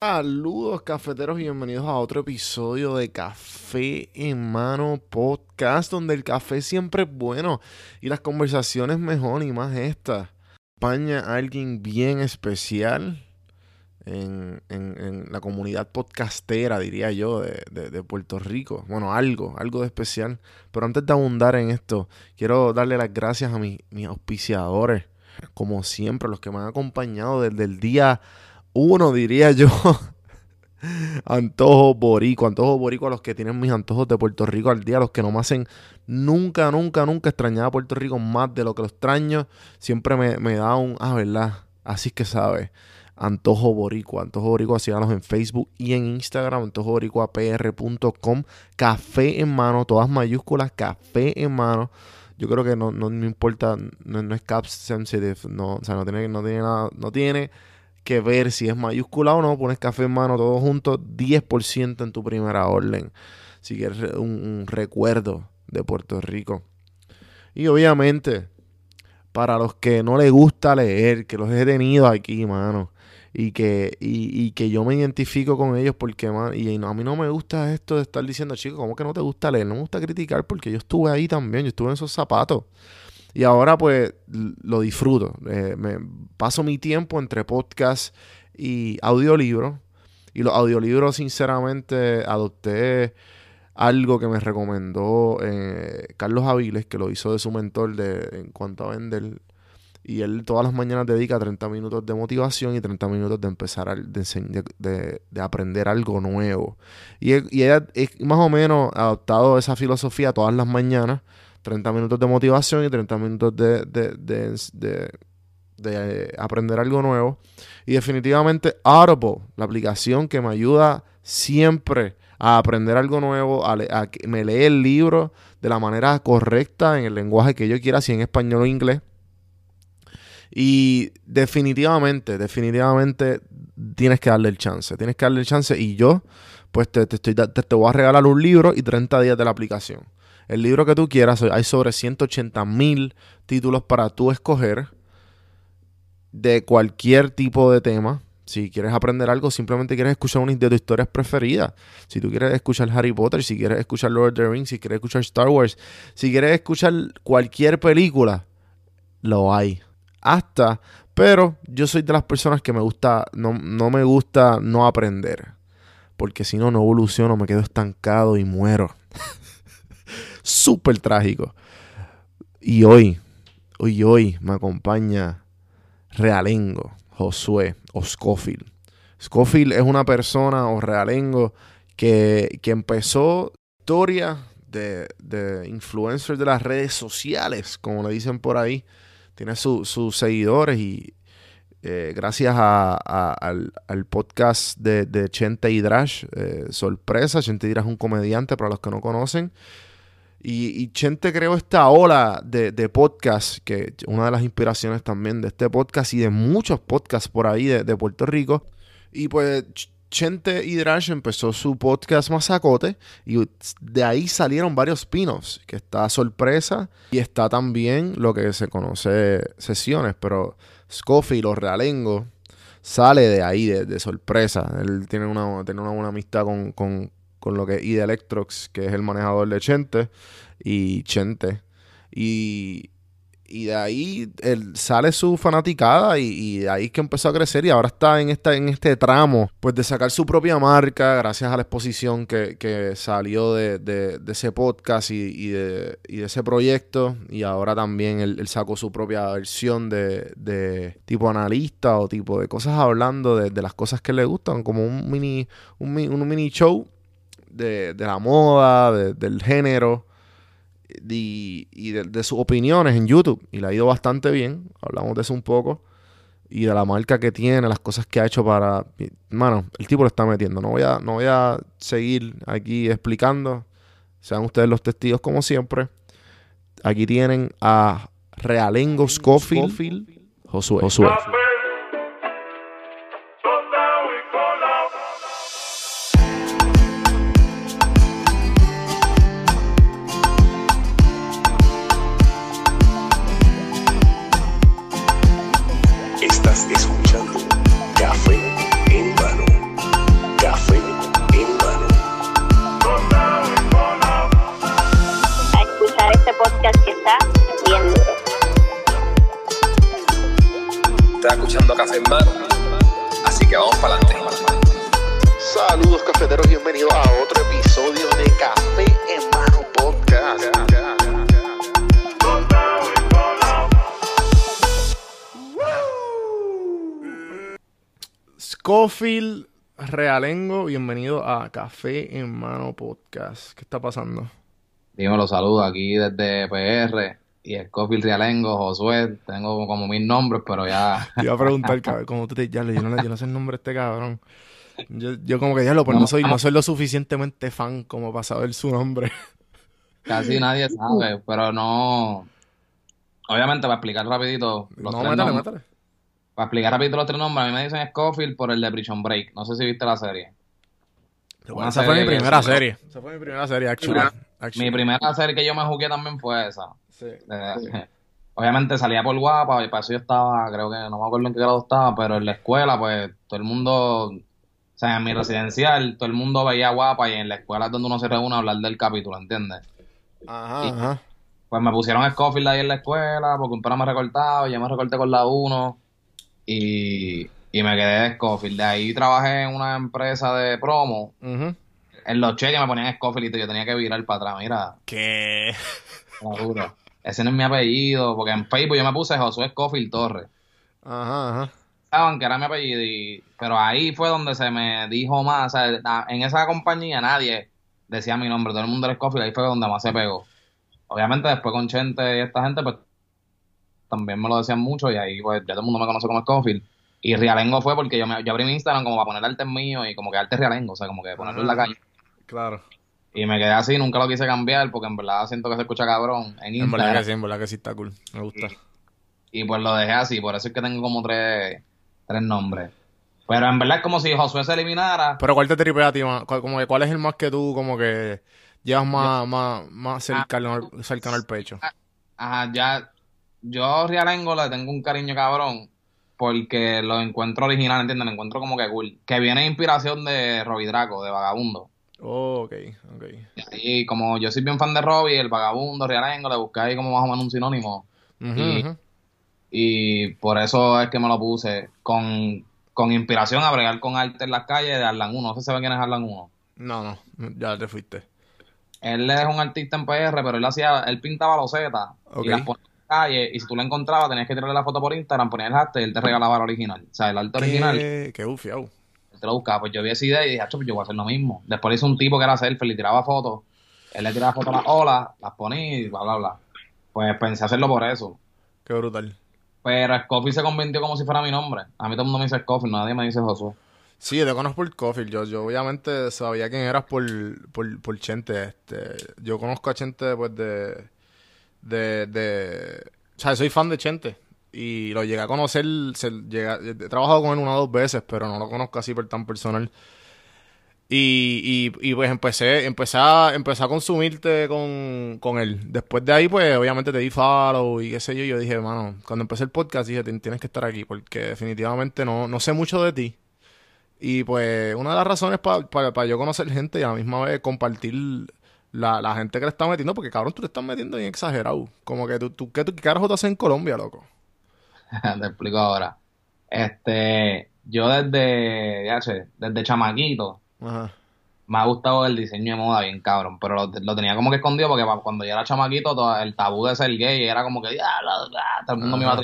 Saludos cafeteros y bienvenidos a otro episodio de Café en Mano Podcast, donde el café siempre es bueno y las conversaciones mejor y más estas. España alguien bien especial en, la comunidad podcastera, diría yo, de, Puerto Rico. Bueno, algo, algo de especial. Pero antes de abundar en esto, quiero darle las gracias a mis auspiciadores, como siempre, los que me han acompañado desde el día uno, diría yo. Antojo borico, antojo borico a los que tienen mis antojos de Puerto Rico al día, los que no me hacen nunca, nunca, nunca extrañar a Puerto Rico más de lo que lo extraño. Siempre me, da un, ah, ¿verdad? Así que sabe. Antojo Boricua, Antojo Boricua, síganos en Facebook y en Instagram, antojoboricuapr.com, café en mano, todas mayúsculas, café en mano. Yo creo que no, no, importa, no, es cap sensitive, no, o sea, no tiene, no tiene nada, no tiene que ver si es mayúscula o no. Pones café en mano todo junto, 10% en tu primera orden. Si quieres un, recuerdo de Puerto Rico. Y obviamente, para los que no les gusta leer, que los he tenido aquí, mano. Y que, y, que yo me identifico con ellos porque, man, y a mí no me gusta esto de estar diciendo, chicos, ¿cómo que no te gusta leer? No me gusta criticar porque yo estuve ahí también, yo estuve en esos zapatos. Y ahora pues lo disfruto. Eh, paso mi tiempo entre podcast y audiolibros. Y los audiolibros, sinceramente, adopté algo que me recomendó eh, Carlos Aviles, que lo hizo de su mentor de, en cuanto a vender. Y él todas las mañanas dedica 30 minutos de motivación y 30 minutos de empezar a de, aprender algo nuevo. Y, y es más o menos adoptado esa filosofía todas las mañanas 30 minutos de motivación y 30 minutos de, de, eh, aprender algo nuevo. Y definitivamente Audible, la aplicación que me ayuda siempre a aprender algo nuevo, a, que me lee el libro de la manera correcta, en el lenguaje que yo quiera, si en español o inglés. Y definitivamente, definitivamente tienes que darle el chance. Tienes que darle el chance. Y yo, pues te, estoy, te voy a regalar un libro y 30 días de la aplicación el libro que tú quieras. Hay sobre 180 mil títulos para tú escoger de cualquier tipo de tema. Si quieres aprender algo, simplemente quieres escuchar una de tus historias preferidas. Si tú quieres escuchar Harry Potter, si quieres escuchar Lord of the Rings, si quieres escuchar Star Wars, si quieres escuchar cualquier película, lo hay. Hasta, pero yo soy de las personas que me gusta, no, no me gusta no aprender. Porque si no, no evoluciono, me quedo estancado y muero. súper trágico. Y hoy, hoy, hoy me acompaña Realengo, Josué o Scofield. Scofield es una persona o Realengo que, que empezó historia de, de influencers de las redes sociales, como le dicen por ahí. Tiene sus seguidores y eh, gracias al, podcast de, de Chente Hidrash, eh, sorpresa, Chente Hidrash es un comediante para los que no conocen. Y, Chente creó esta ola de, podcast, que una de las inspiraciones también de este podcast y de muchos podcasts por ahí de, Puerto Rico. Y pues Chente Hidrash empezó su podcast Mazacote y de ahí salieron varios spin-offs, que está Sorpresa y está también lo que se conoce sesiones, pero Scofield o Realengo sale de ahí, de, sorpresa. Él tiene una, tiene una buena amistad con lo que es Ida Electrox, que es el manejador de Chente, y Chente. Y, y de ahí él, sale su fanaticada y, de ahí que empezó a crecer y ahora está en, esta, en este tramo pues de sacar su propia marca gracias a la exposición que, salió de, ese podcast y, de, ese proyecto y ahora también él, sacó su propia versión de, tipo analista o tipo de cosas hablando de, las cosas que le gustan como un mini, un, un mini show de, la moda, del género y, de, sus opiniones en YouTube. Y le ha ido bastante bien. Hablamos de eso un poco. Y de la marca que tiene, las cosas que ha hecho para... Mano, el tipo lo está metiendo. No voy a, no voy a seguir aquí explicando. Sean ustedes los testigos como siempre. Aquí tienen a Realengo Scofield, Josué. Josué. podcast que está bien Está escuchando Café en Mano, así que vamos para adelante. Saludos cafeteros, bienvenidos a otro episodio de Café en Mano Podcast. Scofield Realengo, bienvenido a Café en Mano Podcast. ¿Qué está pasando? Dímelo, saludos aquí desde PR y Scofield Realengo, Josué. Tengo como mil nombres, pero ya. Te iba a preguntar, cabrón, ¿cómo tú te llamas? Yo no, yo no sé el nombre de este cabrón. Yo, yo como que ya lo, pues no, soy, no soy lo suficientemente fan como para saber su nombre. Casi nadie sabe, pero no. Obviamente, para explicar rapidito los no, tres métale, nombres. métale. Para explicar rapidito los tres nombres, a mí me dicen Scofield por el de Prison Break. No sé si viste la serie. Una esa fue mi primera serie. Esa fue mi primera serie, actually. Actually. Mi primera serie que yo me jugué también fue esa. Sí. Eh, Obviamente salía por guapa y para eso yo estaba, creo que no me acuerdo en qué grado estaba, pero en la escuela, pues todo el mundo, o sea, en mi residencial, todo el mundo veía guapa y en la escuela es donde uno se reúne a hablar del capítulo, ¿entiendes? Ajá, ajá. Pues me pusieron Scofield ahí en la escuela porque un pana me recortaba, y yo me recorté con la 1 y, y me quedé de Scofield. De ahí trabajé en una empresa de promo. Ujú. En los cheques me ponían Scofield y yo tenía que virar para atrás. Mira, ¿Qué? la dura. Ese no es mi apellido, porque en Facebook yo me puse Josué Scofield Torres. Ajá, ajá. Pensaban que era mi apellido, y, pero ahí fue donde se me dijo más. O sea, en esa compañía nadie decía mi nombre, todo el mundo era Scofield, ahí fue donde más se pegó. Obviamente después con Chente y esta gente, pues también me lo decían mucho y ahí pues ya todo el mundo me conoce como Scofield. Y Rialengo fue porque yo, me, yo abrí mi Instagram como para poner arte mío y como que arte Rialengo, o sea, como que ponerlo en la calle. Claro. Y me quedé así, nunca lo quise cambiar porque en verdad siento que se escucha cabrón en En verdad Instagram. que sí, en verdad que sí está cool. Me gusta. Y pues lo dejé así, por eso es que tengo como tres, tres nombres. Pero en verdad es como si Josué se eliminara. Pero ¿cuál te tripea a ti? ¿Cuál, como que, ¿Cuál es el más que tú como que llevas más, más, más cercano, al- cercano al pecho? Ajá, ya. Yo Rialengo le tengo un cariño cabrón porque lo encuentro original, ¿entiendes? Lo encuentro como que cool. Que viene inspiración de Robbie Draco, de Vagabundo. Oh, ok, ok. Y como yo soy bien fan de Robbie, el Vagabundo, Rialengo, le busqué ahí como más o menos un sinónimo. Y-. Y por eso es que me lo puse con, con inspiración a bregar con arte en las calles de Arlan 1. No sé si sabe quién es Arlan 1. No, no, ya te fuiste. Él es un artista en PR, pero él hacía, él pintaba losetas Ok. y las ponía en la calle, y si tú la encontrabas tenías que tirarle la foto por Instagram, ponías el hashtag y él te regalaba el original. O sea, el arte original, qué ufiao. Te lo buscaba. Pues yo vi esa idea y dije, "Acho, pues yo voy a hacer lo mismo. Después hizo un tipo que era selfie, le tiraba fotos, él le tiraba fotos a las olas, las ponía y bla, bla, bla. Pues pensé hacerlo por eso. Qué brutal. Pero Scofield se convirtió como si fuera mi nombre. A mí todo el mundo me dice Scofield, nadie me dice Josué. Sí, yo te conozco por Cofield. Yo, yo obviamente sabía quién eras por, por, por Chente. Este, yo conozco a Chente pues de, de, de... O sea, soy fan de Chente. Y lo llegué a conocer, se, llega- he trabajado con él una o dos veces, pero no lo conozco así por tan personal. Y, y, pues empecé, empecé a, empecé a consumirte con, con él. Después de ahí, pues obviamente te di follow y qué sé yo. y Yo dije, mano, cuando empecé el podcast dije, "Tien- tienes que estar aquí porque definitivamente no, no sé mucho de ti. Y pues una de las razones para yo conocer gente y a la misma vez compartir la, la gente que le está metiendo, porque cabrón, tú te estás metiendo bien exagerado. Como que tú, tú ¿qué, tú, qué carajo te haces en Colombia, loco? Te explico ahora. Este, yo desde, ya sé, desde chamaquito Ajá. me ha gustado el diseño de moda bien cabrón, pero lo, lo tenía como que escondido porque cuando yo era chamaquito todo el tabú de ser gay era como que todo el mundo me iba a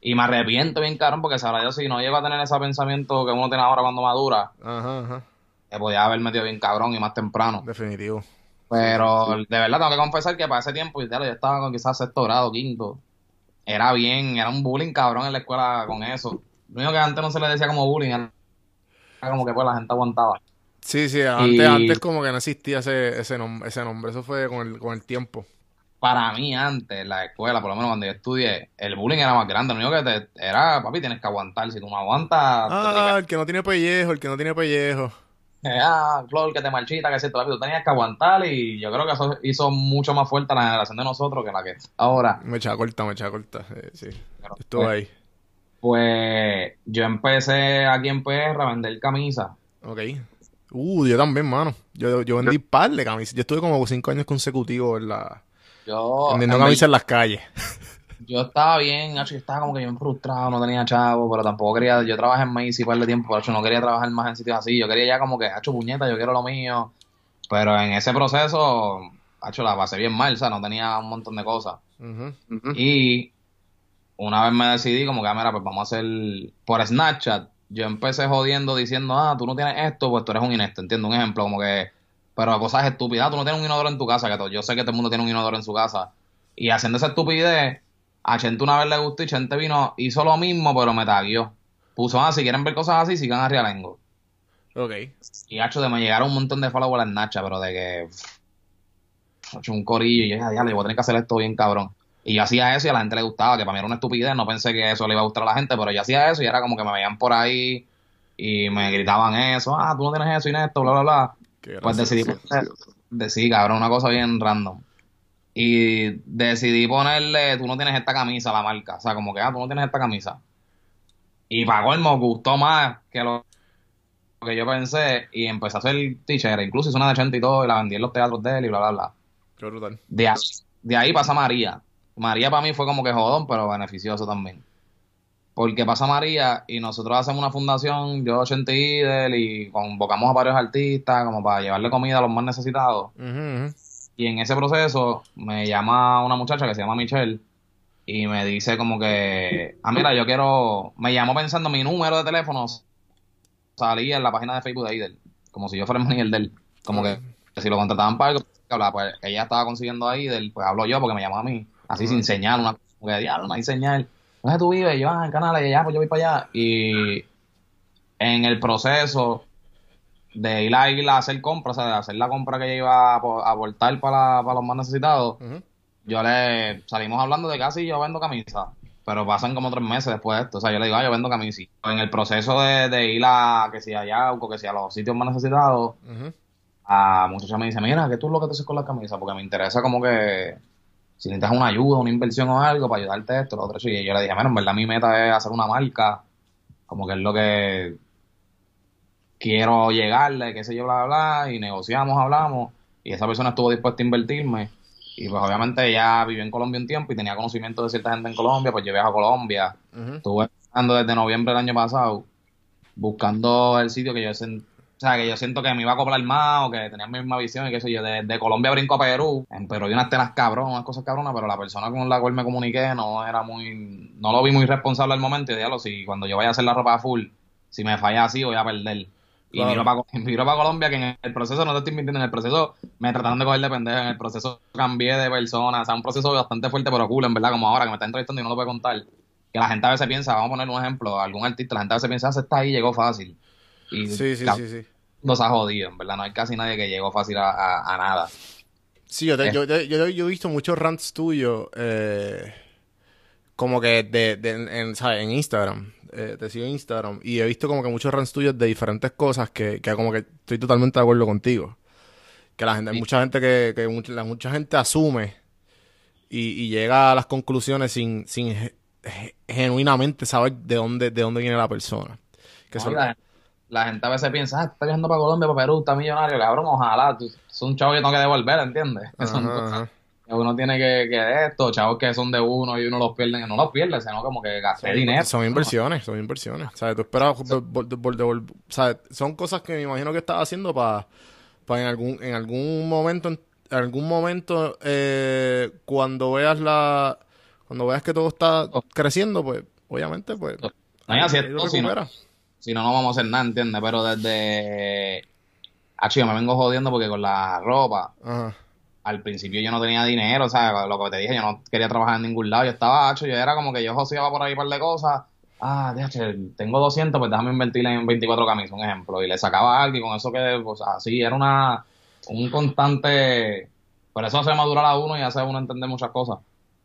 y me arrepiento bien cabrón porque sabrá yo si no llego a tener ese pensamiento que uno tiene ahora cuando madura, Ajá, ajá. que podía haber metido bien cabrón y más temprano. Definitivo. Pero de verdad tengo que confesar que para ese tiempo, ya, yo estaba con quizás sexto grado, quinto. Era bien, era un bullying cabrón en la escuela con eso. Lo único que antes no se le decía como bullying, era como que pues la gente aguantaba. Sí, sí, antes, Y- antes como que no existía ese, ese, nom- ese nombre. Eso fue con el, con el tiempo. Para mí antes, en la escuela, por lo menos cuando yo estudié, el bullying era más grande. Lo único que te, era, papi, tienes que aguantar. Si tú no aguantas, te Ah, el que no tiene pellejo, el que no tiene pellejo. Ah, Flor, que te marchita, que cierto, tú tenías que aguantar y yo creo que eso hizo mucho más fuerte a la generación de nosotros que la que ahora. Me echaba corta, me echaba corta. eh, sí, Pero, yo estuve pues, ahí. Pues yo empecé aquí en PR a vender camisas. Ok. Uh, yo también, mano. Yo, yo vendí par de camisas. Yo estuve como cinco años consecutivos en la, Yo, vendiendo en camisas en las calles. yo estaba bien, yo estaba como que bien frustrado, no tenía chavo, pero tampoco quería, yo trabajé en Macy par de tiempo, pero hecho, no quería trabajar más en sitios así, yo quería ya como que, hecho puñeta, yo quiero lo mío, pero en ese proceso, hecho, la pasé bien mal, o sea, no tenía un montón de cosas. Y una vez me decidí como que, ah, mira, pues vamos a hacer por Snapchat. Yo empecé jodiendo diciendo, ah, tú no tienes esto, pues tú eres un inepto, entiendo, un ejemplo, como que, pero cosas estúpidas, ah, tú no tienes un inodoro en tu casa, que to- yo sé que todo el mundo tiene un inodoro en su casa. Y haciendo esa estupidez, a Chente una vez le gustó y Chente vino, hizo lo mismo, pero me taguió. Puso, ah, si quieren ver cosas así, sigan a Rialengo. Ok. Y hacho, de me llegaron un montón de followers en Snapchat, pero de que. pff, hecho un corillo y yo dije, diablo, yo voy a tener que hacer esto bien cabrón. Y yo hacía eso y a la gente le gustaba, que para mí era una estupidez, no pensé que eso le iba a gustar a la gente, pero yo hacía eso y era como que me veían por ahí y me gritaban eso, ah, tú no tienes eso y esto, bla, bla, bla. Qué Pues decidí decidí, cabrón, una cosa bien random. Y decidí ponerle, tú no tienes esta camisa a la marca. O sea, como que, ah, tú no tienes esta camisa. Y para colmo, gustó más que lo que yo pensé. Y empecé a hacer t-shirt. Incluso hice una de 80 y todo. Y la vendí en los teatros de él y bla, bla, bla. Qué brutal. De ahí, de ahí pasa María. María para mí fue como que jodón, pero beneficioso también. Porque pasa María y nosotros hacemos una fundación, yo, 80 y él, y convocamos a varios artistas como para llevarle comida a los más necesitados. Ujú. Y en ese proceso me llama una muchacha que se llama Michelle y me dice como que, ah, mira, yo quiero, me llamó pensando mi número de teléfono salía en la página de Facebook de Idel, como si yo fuera el manager de él, como que, que si lo contrataban para algo, pues ella estaba consiguiendo a Idel, pues hablo yo porque me llamó a mí, así sin señal, una como que diablo, no hay señal, ¿dónde tú vives? Y yo, ah, en Canales, y ya, pues yo voy para allá, y en el proceso de ir a, ir a hacer compras, o sea, de hacer la compra que ella iba a apo- a aportar para, para los más necesitados, yo le salimos hablando de casi yo vendo camisas, pero pasan como tres meses después de esto, o sea, yo le digo, ah, yo vendo camisas. En el proceso de, de ir a, que sea allá, o que sea a los sitios más necesitados, Ujú. a muchacha me dice, mira, ¿qué tú es lo que te haces con las camisas? Porque me interesa como que si necesitas una ayuda, una inversión o algo para ayudarte esto, lo otro, y yo le dije, bueno, en verdad mi meta es hacer una marca, como que es lo que quiero llegarle, qué sé yo, bla, bla, bla, y negociamos, hablamos, y esa persona estuvo dispuesta a invertirme, y pues obviamente ella vivió en Colombia un tiempo y tenía conocimiento de cierta gente en Colombia, pues yo viajo a Colombia, estuve buscando desde noviembre del año pasado, buscando el sitio que yo o sea, que yo siento que me iba a acoplar más o que tenía mi misma visión y qué sé yo, de, de Colombia brinco a Perú, en Perú hay unas telas cabronas, unas cosas cabronas, pero la persona con la cual me comuniqué no era muy, no lo vi muy responsable al momento y diablo, si cuando yo vaya a hacer la ropa full, si me falla así voy a perder. Y Claro. miro para miro para Colombia que en el proceso, no te estoy mintiendo, en el proceso me trataron de coger de pendejo, en el proceso cambié de persona, o sea, un proceso bastante fuerte pero cool, en verdad, como ahora que me está entrevistando y no lo puedo contar. Que la gente a veces piensa, vamos a poner un ejemplo, algún artista, la gente a veces piensa, "Ah, ese está ahí, llegó fácil. Y Sí, sí, sí, sí. no se ha jodido, en verdad, no hay casi nadie que llegó fácil a, a- a nada. Sí, yo, te- Eh. yo, te- yo, yo he visto muchos rants tuyos eh, como que de, de- en, ¿sabes? en Instagram. Eh, te sigo en Instagram y he visto como que muchos rants tuyos de diferentes cosas que, que como que estoy totalmente de acuerdo contigo. Que la gente, hay Sí. mucha gente que, que mucha, la- mucha gente asume y, y llega a las conclusiones sin, sin ge- ge- genuinamente saber de dónde, de dónde viene la persona. Que No, son- y la, la gente a veces piensa, ah, está viajando para Colombia, para Perú, está millonario, cabrón, ojalá, tú, es un chavo que tengo que devolver, ¿entiendes? Son Ajá, cosas uno tiene que, que esto, chavos que son de uno y uno los pierde, no los pierde, sino como que gasté dinero. Son inversiones, son inversiones. O sea, tú esperas o sea, son cosas que me imagino que estás haciendo para en algún en algún momento en algún momento eh, cuando veas la cuando veas que todo está creciendo, pues obviamente pues No, y así es ahí lo todo, si no, si no, no vamos a hacer nada, ¿entiendes? Pero desde... Ah, chico, me vengo jodiendo porque con la ropa, Ajá. Al principio yo no tenía dinero, o sea, lo que te dije, yo no quería trabajar en ningún lado, yo estaba hacho, yo era como que yo joseaba por ahí un par de cosas, ah, déjate, tengo 200, pues déjame invertir en 24 camisas, un ejemplo, y le sacaba algo y con eso que, pues así, era una, un constante, por eso hace madurar a uno y hace a uno entender muchas cosas.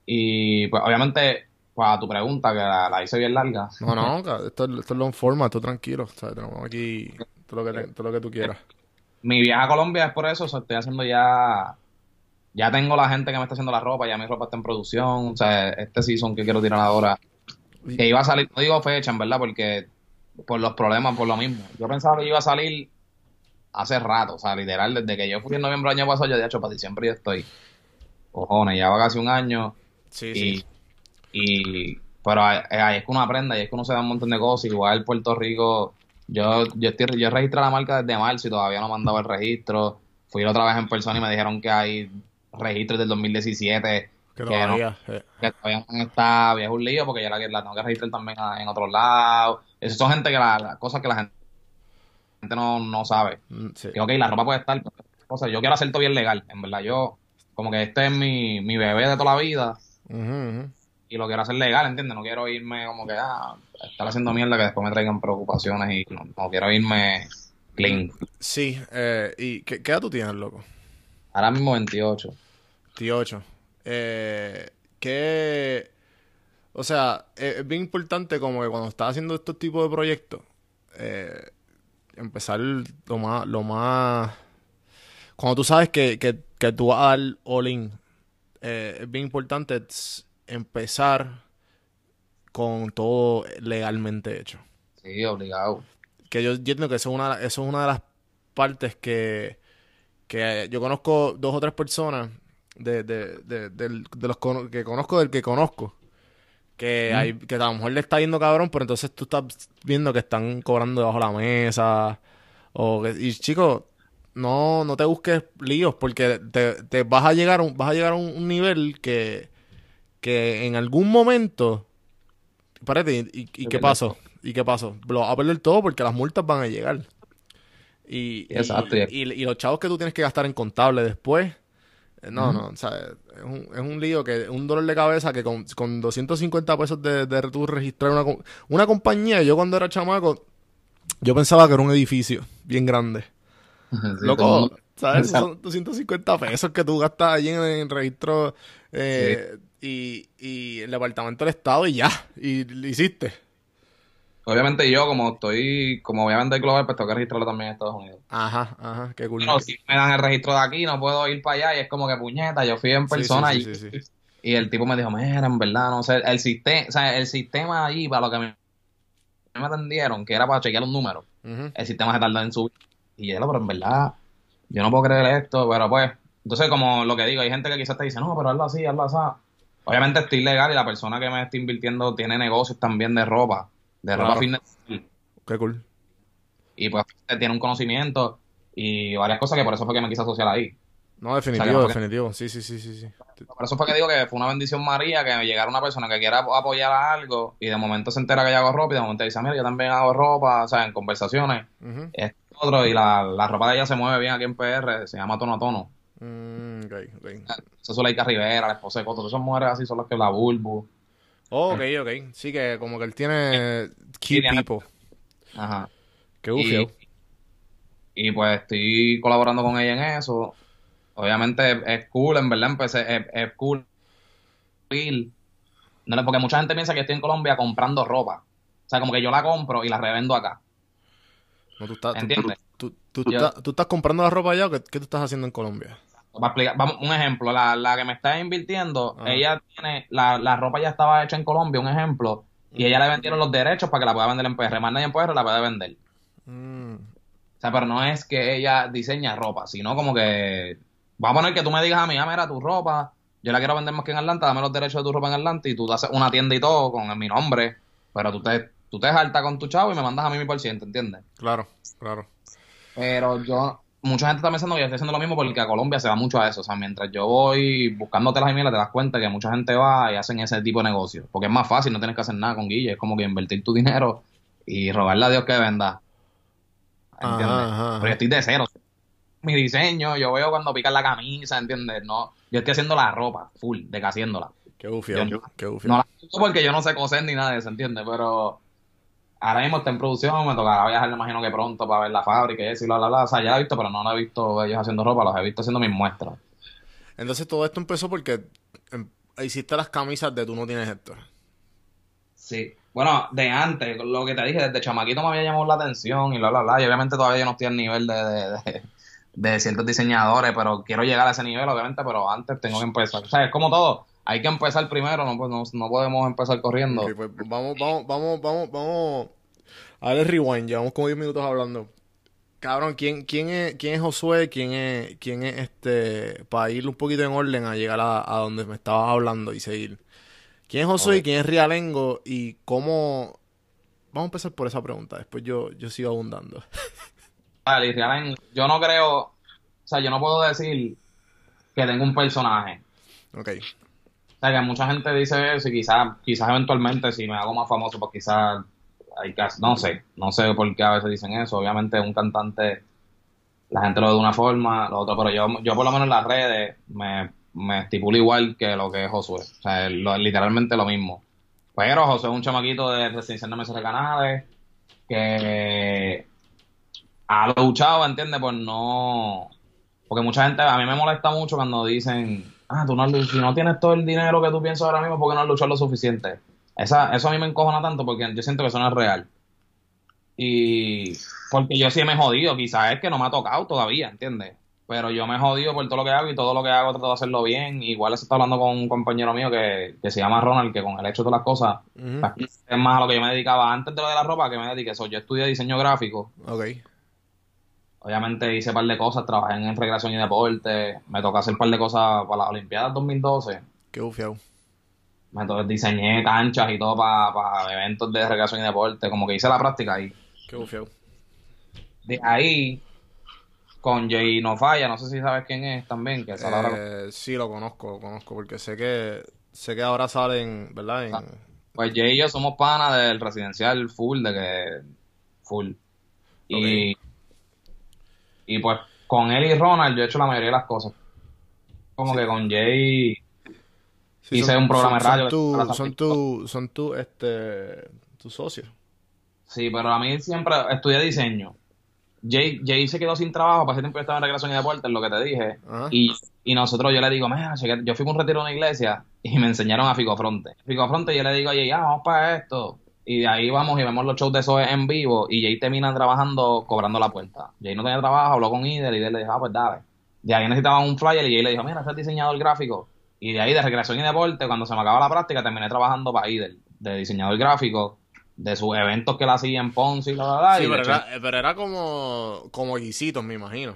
Y pues obviamente, para tu pregunta, que la, la hice bien larga, No, no, esto, es- esto es long format, esto tranquilo, o sea, tenemos aquí todo lo que todo lo que tú quieras. mi viaje a Colombia es por eso, o sea, estoy haciendo ya, ya tengo la gente que me está haciendo la ropa, ya mi ropa está en producción, o sea, este season que quiero tirar ahora, que iba a salir, no digo fecha, en verdad, porque por los problemas, por lo mismo. Yo pensaba que iba a salir hace rato, o sea, literal, desde que yo fui en noviembre del año pasado, yo de hecho para diciembre yo estoy. Cojones, ya va casi un año Sí, y sí. Y, pero ahí, es que uno aprende, ahí es que uno se da un montón de cosas. Igual Puerto Rico, yo, yo, estoy, yo registré la marca desde marzo y todavía no dado el registro. Fui otra vez en persona y me dijeron que hay registros del 2017 Que que, todavía, no, eh, que todavía no está, es un lío porque yo la, la tengo que registrar también a- en otros lados. Esas son gente que la, las cosas que la gente no, no sabe. mm, sí. Que ok, la ropa puede estar, cosas, yo quiero hacer todo bien legal, en verdad. Yo, como que este es mi, mi bebé de toda la vida y lo quiero hacer legal, ¿entiendes? No quiero irme como que, ah, estar haciendo mierda que después me traigan preocupaciones y no, no quiero irme clean. Sí, eh, ¿y qué, qué edad tú tienes, loco? Ahora mismo 28. 18. Eh, ¿qué...? O sea, es, bien importante como que cuando estás haciendo estos tipos de proyectos, eh, empezar lo más, lo más... Cuando tú sabes que, que, que tú vas a dar all in, eh, es bien importante empezar con todo legalmente hecho. Sí, obligado. que yo entiendo que eso es una, eso es una de las partes que, que yo conozco dos o tres personas de, de, de, de los cono- que conozco del que conozco que hay que a lo mejor le está yendo cabrón pero entonces tú estás viendo que están cobrando debajo de la mesa o que, y chicos no no te busques líos porque te, te vas a llegar a un, vas a llegar a un, nivel que que en algún momento espérate y, y- y qué pasó y qué pasó lo vas a perder todo porque las multas van a llegar y, Exacto. y, y los chavos que tú tienes que gastar en contable después eh, no, no, o sea, es un, es un lío que, un dolor de cabeza que con, con 250 pesos de, de tú registrar una, una compañía, yo cuando era chamaco, yo pensaba que era un edificio bien grande. Sí, Loco, ¿sabes? Esos son 250 pesos que tú gastas allí en el registro eh, y, y el departamento del estado y ya, y lo hiciste. Obviamente yo, como estoy, como voy a vender global, pues tengo que registrarlo también en Estados Unidos. Ajá, ajá, qué cool. Pero si me dan el registro de aquí, no puedo ir para allá y es como que puñeta, yo fui en persona sí, y, sí, sí, sí. y el tipo me dijo, mira, en verdad, no sé, el sistema, o sea, el sistema allí para lo que me, me atendieron, que era para chequear un número, el sistema se tarda en subir. Y yo, pero en verdad, yo no puedo creer esto, pero pues, entonces como lo que digo, hay gente que quizás te dice, no, pero hazlo así, hazlo así. Obviamente estoy legal y la persona que me está invirtiendo tiene negocios también de ropa, de ropa Claro. fitness. Qué cool. Y pues tiene un conocimiento y varias cosas que por eso fue que me quise asociar ahí. No, definitivo, O sea, que no fue que- definitivo. Sí, sí, sí, sí, sí. Por eso fue que digo que fue una bendición María que me llegara una persona que quiera ap- apoyar a algo y de momento se entera que yo hago ropa y de momento dice, mira, yo también hago ropa, o sea, en conversaciones, Ujú. esto otro, y la, la ropa de ella se mueve bien aquí en PR, se llama Tono a Tono. Mm, ok, ok. Eso es Zuleika Rivera, la esposa de Coto, esas mujeres así son las que la Bulbu. Oh, ok, ok. Sí, que como que él tiene key Sí, tiene- people. Ajá. Qué. Y, y pues estoy colaborando con ella en eso. Obviamente es, es cool, en verdad empecé, es, es cool. No, Porque mucha gente piensa que estoy en Colombia comprando ropa. O sea, como que yo la compro y la revendo acá. No, tú, estás, tú, ¿Entiendes? tú- tú Yo- estás, tú estás comprando la ropa allá o qué, qué tú estás haciendo en Colombia? Para explicar, vamos, un ejemplo, la, la que me está invirtiendo, Ajá. ella tiene, la, la ropa ya estaba hecha en Colombia, un ejemplo, y ella le vendieron los derechos para que la pueda vender en PR. Más nadie en PR la puede vender. Mm, O sea, pero no es que ella diseña ropa, sino como que, vamos a poner que tú me digas a mí, ah, mira, tu ropa, yo la quiero vender más que en Atlanta, dame los derechos de tu ropa en Atlanta y tú te haces una tienda y todo con mi nombre, pero tú te, tú te jaltas con tu chavo y me mandas a mí mi por ciento, ¿entiendes? claro, claro. Pero yo, mucha gente está pensando que yo estoy haciendo lo mismo porque a Colombia se va mucho a eso. O sea, mientras yo voy buscando telas y mielas, te das cuenta que mucha gente va y hacen ese tipo de negocio. Porque es más fácil, no tienes que hacer nada con Guille. Es como que invertir tu dinero y rogarle a Dios que venda. ¿Entiendes? Ajá. Pero yo estoy de cero. Mi diseño, yo veo cuando pican la camisa, ¿entiendes? No, yo estoy haciendo la ropa, full, de que haciéndola. Qué bufio, Yo- qué bufio. No la uso porque yo no sé coser ni nada de eso, ¿entiendes? Pero ahora mismo está en producción, me tocará viajar, me imagino que pronto para ver la fábrica y eso y la, la, la. O sea, ya la he visto, pero no la he visto ellos haciendo ropa, los he visto haciendo mis muestras. Entonces todo esto empezó porque em, hiciste las camisas de Tú no tienes Héctor. Sí. Bueno, de antes, lo que te dije, desde chamaquito me había llamado la atención y la, la, la. Y obviamente todavía yo no estoy al nivel de, de, de, de ciertos diseñadores, pero quiero llegar a ese nivel, obviamente, pero antes tengo que empezar. O sea, es como todo. Hay que empezar primero, no, pues, no, no podemos empezar corriendo. Pues vamos, vamos, vamos, vamos, vamos a darle rewind. Llevamos como 10 minutos hablando. Cabrón, ¿quién, quién es, quién es Josué? ¿Quién es, quién es este? Para ir un poquito en orden a llegar a, a donde me estabas hablando y seguir. ¿Quién es Josué y quién es Rialengo? Y cómo... Vamos a empezar por esa pregunta, después yo, yo sigo abundando. Vale, Rialengo, yo no creo, o sea, yo no puedo decir que tengo un personaje. Ok. Sea, que mucha gente dice eso y quizás quizás eventualmente si me hago más famoso, pues quizás hay que, no sé, no sé por qué a veces dicen eso. Obviamente un cantante, la gente lo ve de una forma, lo otro, pero yo, yo por lo menos en las redes me, me estipulo igual que lo que es Josué. O sea, lo- literalmente lo mismo. Pero José es un chamaquito de residencial de de Canales que ha luchado, ¿entiendes? Por no... Porque mucha gente, a mí me molesta mucho cuando dicen, ah, tú no, si no tienes todo el dinero que tú piensas ahora mismo, ¿por qué no has luchado lo suficiente? Esa, eso a mí me encojona tanto porque yo siento que eso no es real. Y porque yo sí me he jodido, quizás es que no me ha tocado todavía, ¿entiendes? Pero yo me he jodido por todo lo que hago y todo lo que hago trato de hacerlo bien. Igual se está hablando con un compañero mío que, que se llama Ronald, que con el hecho de todas las cosas, es más a lo que yo me dedicaba antes de lo de la ropa, que me dediqué eso. Yo estudié diseño gráfico, Ok. Obviamente hice un par de cosas, trabajé en recreación y deporte, me tocó hacer un par de cosas para las Olimpiadas 2012. Qué bufiado. Me to- diseñé canchas y todo para eventos de recreación y deporte, como que hice la práctica ahí. Qué bufiado. De ahí, con Jay No Falla, no sé si sabes quién es también, que sale ahora- Eh, sí, lo conozco, lo conozco, porque sé que sé que ahora salen, ¿verdad? En, Pues Jay y yo somos panas del residencial full, de que full. Y, y pues con él y Ronald yo he hecho la mayoría de las cosas. Como que con Jay Sí, hice un programa de radio Son tu, son tu, son tu, este, tus socios. Sí, pero a mí siempre estudié diseño. Jay, Jay se quedó sin trabajo, ese tiempo estaba en recreación y deporte, es lo que te dije. Ajá. Y, y nosotros, yo le digo, mira, yo fui con un retiro de una iglesia y me enseñaron a Ficofronte. Ficofronte, yo le digo a Jay, ah, vamos para esto. Y de ahí vamos y vemos los shows de eso en vivo. Y Jay termina trabajando, cobrando la puerta. Jay no tenía trabajo, habló con Ider y Ider le dijo, ah, pues dale. De ahí necesitaban un flyer y Jay le dijo, mira, es diseñador gráfico. Y de ahí, de recreación y deporte, cuando se me acaba la práctica, terminé trabajando para Ider, de diseñador gráfico, de sus eventos que él hacía en Ponce y la verdad. Sí, pero era, pero era como, como guisitos, me imagino.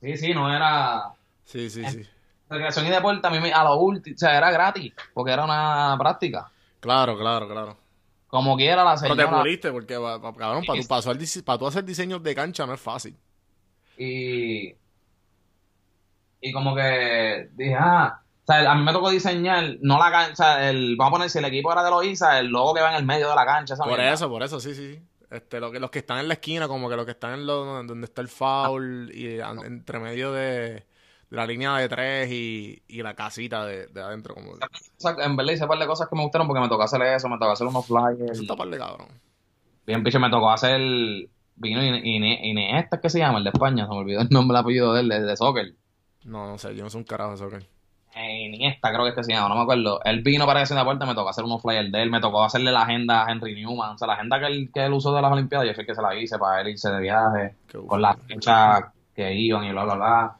sí, sí, no era Sí, sí, sí. recreación y deporte a mí me- a lo último, o sea, era gratis, porque era una práctica. Claro, claro, claro. Como quiera la Pero te señora. puriste, porque, cabrón, para tú, pa hacer dise- pa tú hacer diseños de cancha no es fácil. Y, y como que dije, ah, o sea, a mí me tocó diseñar, no la cancha, el, vamos a poner, si el equipo era de Loiza, el logo que va en el medio de la cancha, Por eso, por eso, sí, sí. sí. Este, lo que, los que están en la esquina, como que los que están en lo, donde está el foul y entre medio de, de la línea de tres y, y la casita de, de adentro. Como, eso en verdad hice un par de cosas que me gustaron porque me tocó hacer eso, me tocó hacer unos flyers. está par de cabrón. Bien, picho, me tocó hacer, vino Ine- Iniesta, ¿qué se llama? El de España, se me olvidó el nombre, el apellido de él, de, de soccer. No, no sé, yo no sé un carajo de eso, ok. Eh, Iniesta, creo que es que se llama, no me acuerdo. Él vino para que de puerta, me tocó hacer unos flyers de él, me tocó hacerle la agenda a Henry Newman, o sea, la agenda que él, que él usó de las Olimpiadas, yo sé que se la hice para él irse de viaje, Qué con las fechas que iban y bla, bla, bla.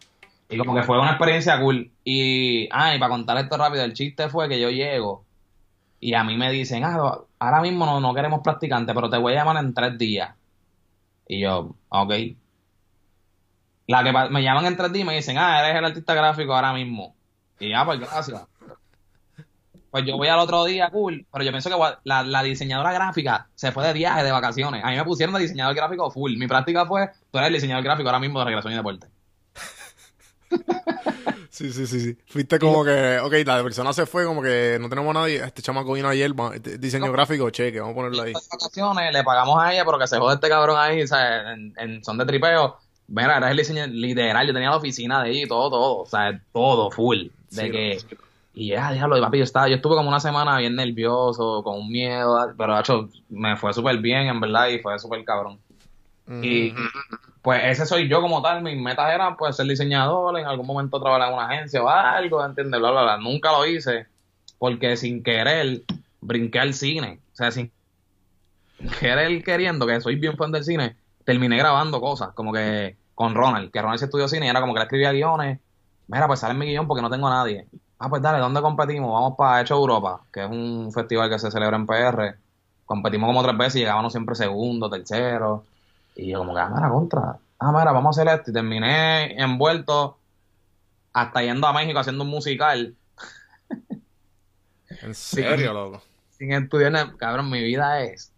Y como que fue una experiencia cool. Y, ah, y para contar esto rápido, el chiste fue que yo llego y a mí me dicen, ah, ahora mismo no, no queremos practicantes, pero te voy a llamar en tres días. Y yo, ok. La que me llaman en tres días y me dicen, ah, eres el artista gráfico ahora mismo. Y ya, pues gracias. Pues yo voy al otro día, cool, pero yo pienso que la diseñadora gráfica se fue de viaje, de vacaciones. A mí me pusieron de diseñador gráfico full. Mi práctica fue, tú eres el diseñador gráfico ahora mismo de recreación y deporte. Sí, sí, sí, sí. Fuiste como que, ok, la persona se fue, como que no tenemos a nadie. Este chamaco vino ayer, este diseño gráfico, cheque, vamos a ponerlo ahí. de vacaciones, le pagamos a ella, pero que se jode este cabrón ahí, o sea, en, en son de tripeo. Mira, era el diseño literal, yo tenía la oficina de ahí, todo, todo, o sea, todo full. De Sí, que, y ya, diablo, y papi, yo estaba, yo estuve como una semana bien nervioso, con un miedo, pero hecho, me fue súper bien, en verdad, y fue súper cabrón. Y pues ese soy yo como tal, mis metas eran pues ser diseñador, en algún momento trabajar en una agencia o algo, ¿entiendes? Bla, bla, bla. Nunca lo hice porque sin querer brinqué al cine. O sea, sin querer queriendo, que soy bien fan del cine, terminé grabando cosas, como que con Ronald, que Ronald se estudió cine y era como que él escribía guiones. Mira, pues sale mi guion porque no tengo a nadie. Ah, pues dale, ¿dónde competimos? Vamos para Hecho Europa, que es un festival que se celebra en PR. Competimos como tres veces y llegábamos siempre segundo, tercero. Y yo como que, ah, mira, contra. Ah, mira, vamos a hacer esto. Y terminé envuelto hasta yendo a México haciendo un musical. En serio, loco. Sin estudiar, cabrón, mi vida es.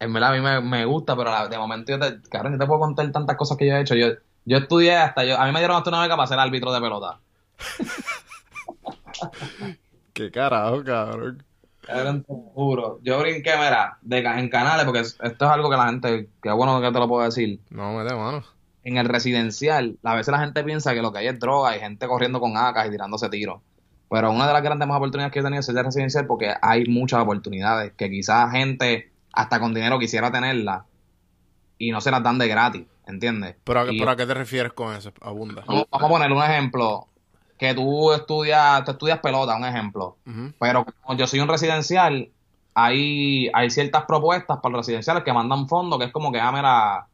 En verdad, a mí me, me gusta, pero la- de momento yo te, cabrón, yo te puedo contar tantas cosas que yo he hecho. Yo, yo estudié hasta yo, a mí me dieron hasta una beca para ser árbitro de pelota. Qué carajo, cabrón. Juro. Yo brinqué, mira, de, en canales, porque es- esto es algo que la gente, que bueno que te lo puedo decir. No, me de mano. En el residencial, a veces la gente piensa que lo que hay es droga y gente corriendo con acas y tirándose tiros. Pero una de las grandes más oportunidades que he tenido es de residencial porque hay muchas oportunidades que quizás gente hasta con dinero quisiera tenerla y no se las dan de gratis, ¿entiendes? ¿Pero a, Y- pero a qué te refieres con eso? Abunda. Vamos, vamos a poner un ejemplo. Que tú estudias, tú estudias pelota, un ejemplo. Pero como yo soy un residencial, hay, hay ciertas propuestas para los residenciales que mandan fondos, que es como que, ah, mira,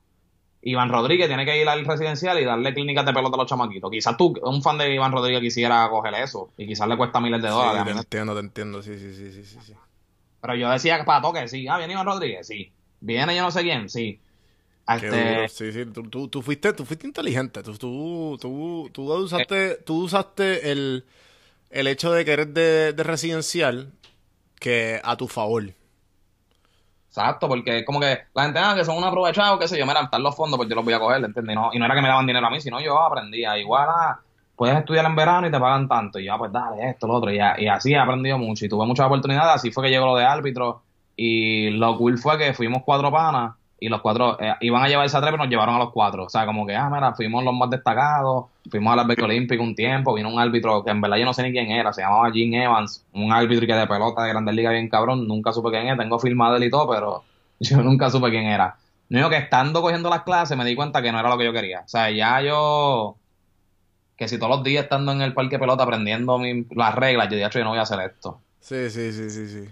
Iván Rodríguez tiene que ir al residencial y darle clínicas de pelota a los chamaquitos. Quizás tú, un fan de Iván Rodríguez, quisiera coger eso y quizás le cuesta miles de dólares. te entiendo, te entiendo. Sí, sí, sí, sí, sí, sí. Pero yo decía que para toque, sí. Ah, viene Iván Rodríguez, sí. Viene yo no sé quién, sí. Qué Este, duro. Sí, sí. Tú, tú, tú fuiste, tú fuiste inteligente. Tú, tú, tú, tú usaste, tú usaste el, el hecho de que eres de, de residencial que a tu favor. Exacto, porque es como que la gente, ah, que son un aprovechado, qué sé yo, mira, están los fondos, pues yo los voy a coger, ¿entiendes? Y no, y no era que me daban dinero a mí, sino yo aprendía. Igual, ah, puedes estudiar en verano y te pagan tanto. Y yo, ah, pues dale, esto, lo otro. Y, y así he aprendido mucho y tuve muchas oportunidades. Así fue que llegó lo de árbitro. Y lo cool fue que fuimos cuatro panas y los cuatro eh, iban a llevarse a tres, pero nos llevaron a los cuatro. O sea, como que, ah, mira, fuimos los más destacados. Fuimos al árbitro olímpico un tiempo. Vino un árbitro que en verdad yo no sé ni quién era. Se llamaba Jim Evans. Un árbitro que de pelota de Grandes Ligas bien cabrón. Nunca supe quién era. Tengo filmado él y todo, pero yo nunca supe quién era. Lo que estando cogiendo las clases me di cuenta que no era lo que yo quería. O sea, ya yo. Que si todos los días estando en el parque pelota aprendiendo las reglas, yo dije, "Acho, yo no voy a hacer esto. Sí, sí, sí, sí, sí.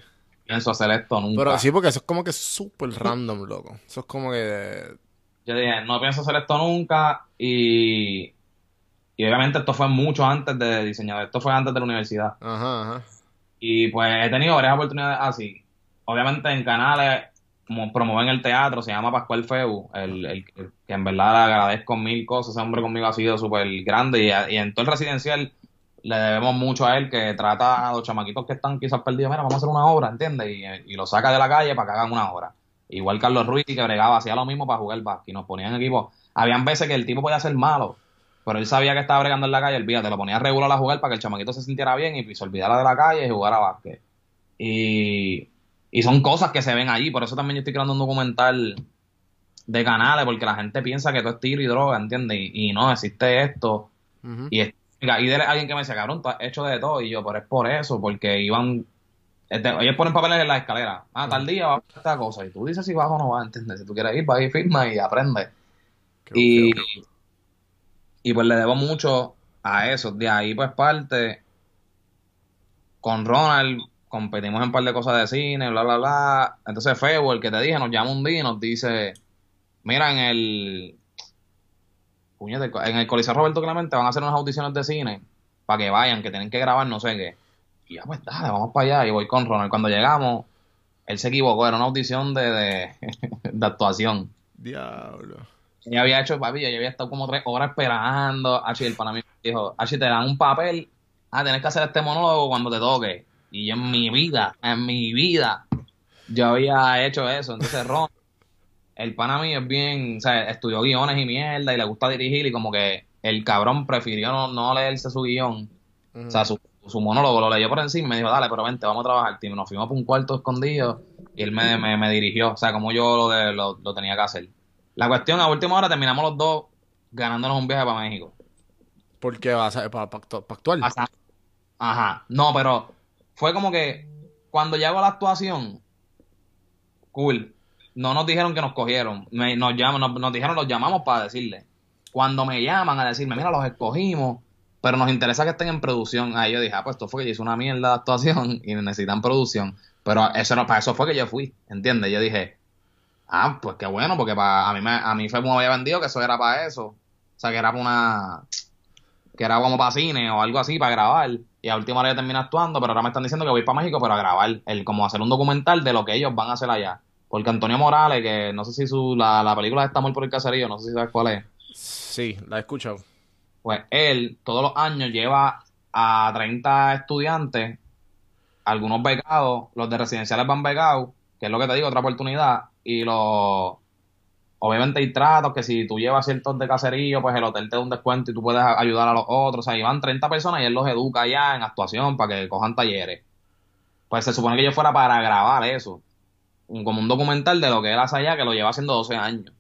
Pienso hacer esto nunca. Pero sí, porque eso es como que súper random, loco. Eso es como que... Yo dije, no pienso hacer esto nunca. Y. Y obviamente esto fue mucho antes de diseñador. Esto fue antes de la universidad. Ajá, ajá. Y pues he tenido varias oportunidades así. Obviamente en canales como promueven el teatro, se llama Pascual Feu, el, el que que en verdad le agradezco mil cosas, ese hombre conmigo ha sido súper grande y, y en todo el residencial le debemos mucho a él que trata a los chamaquitos que están quizás perdidos, mira, vamos a hacer una obra, ¿entiendes? Y, y lo saca de la calle para que hagan una obra. Igual Carlos Ruiz que bregaba, hacía lo mismo para jugar básquet nos ponían en equipo. Habían veces que el tipo podía ser malo, pero él sabía que estaba bregando en la calle, olvídate, lo ponía regular a jugar para que el chamaquito se sintiera bien y se olvidara de la calle y jugara básquet. Y, y son cosas que se ven allí, por eso también yo estoy creando un documental de canales, porque la gente piensa que todo es tiro y droga, ¿entiendes? Y, y no, existe esto. Y, y de alguien que me decía, cabrón, tú has hecho de todo. Y yo, pero es por eso, porque iban. este, ellos ponen papeles en la escalera. Ah, tal día va a esta cosa. Y tú dices si vas o no vas, ¿entiendes? Si tú quieres ir, vas y firma y aprende. Qué Y, y pues le debo mucho a eso. De ahí, pues parte. Con Ronald competimos en un par de cosas de cine, bla, bla, bla. Entonces Febo, el que te dije, nos llama un día y nos dice: Mira, en el. Puñete, en el Coliseo Roberto Clemente van a hacer unas audiciones de cine para que vayan, que tienen que grabar no sé qué. Y ya, pues dale, vamos para allá. Y voy con Ronald. Cuando llegamos, él se equivocó, era una audición de, de, de actuación. Diablo. Ella había hecho, papi, yo había estado como tres horas esperando. Achi, el pana mío dijo, Achi, te dan un papel, ah, tienes que hacer este monólogo cuando te toque. Y yo en mi vida, en mi vida, yo había hecho eso. Entonces, Ron, el pana mío es bien, o sea, estudió guiones y mierda y le gusta dirigir y como que el cabrón prefirió no, no leerse su guion. O sea, su, su monólogo lo leyó por encima y me dijo, dale, pero vente, vamos a trabajar. Y nos fuimos por un cuarto escondido y él me, me, me dirigió, o sea, como yo lo, de, lo, lo tenía que hacer. La cuestión, a última hora terminamos los dos ganándonos un viaje para México. ¿Por qué vas a para actuar? Ajá. Ajá. No, pero fue como que cuando llegó la actuación, cool. No nos dijeron que nos cogieron. Me- nos, llaman, nos, dijeron, los llamamos para decirle. Cuando me llaman a decirme, mira, los escogimos, pero nos interesa que estén en producción. Ahí yo dije, ah, pues esto fue que yo hice una mierda de actuación y necesitan producción. Pero eso no, para eso fue que yo fui, ¿entiendes? Yo dije, ah, pues qué bueno, porque para, a mí me, a mí fue me había vendido que eso era para eso. O sea, que era para una, que era como para cine o algo así, para grabar. Y a última hora ya terminé actuando, pero ahora me están diciendo que voy para México, pero a grabar, el, como hacer un documental de lo que ellos van a hacer allá. Porque Antonio Morales, que no sé si su, la, la película está muy por el caserío, no sé si sabes cuál es. Sí, la he escuchado. Pues él todos los años lleva a 30 estudiantes algunos becados, los de residenciales van becados, que es lo que te digo, otra oportunidad, y los obviamente hay tratos que si tú llevas ciertos de caserío, pues el hotel te da un descuento y tú puedes ayudar a los otros. O sea, van 30 personas y él los educa ya en actuación para que cojan talleres. Pues se supone que yo fuera para grabar eso. Como un documental de lo que él hace allá, que lo lleva haciendo 12 años.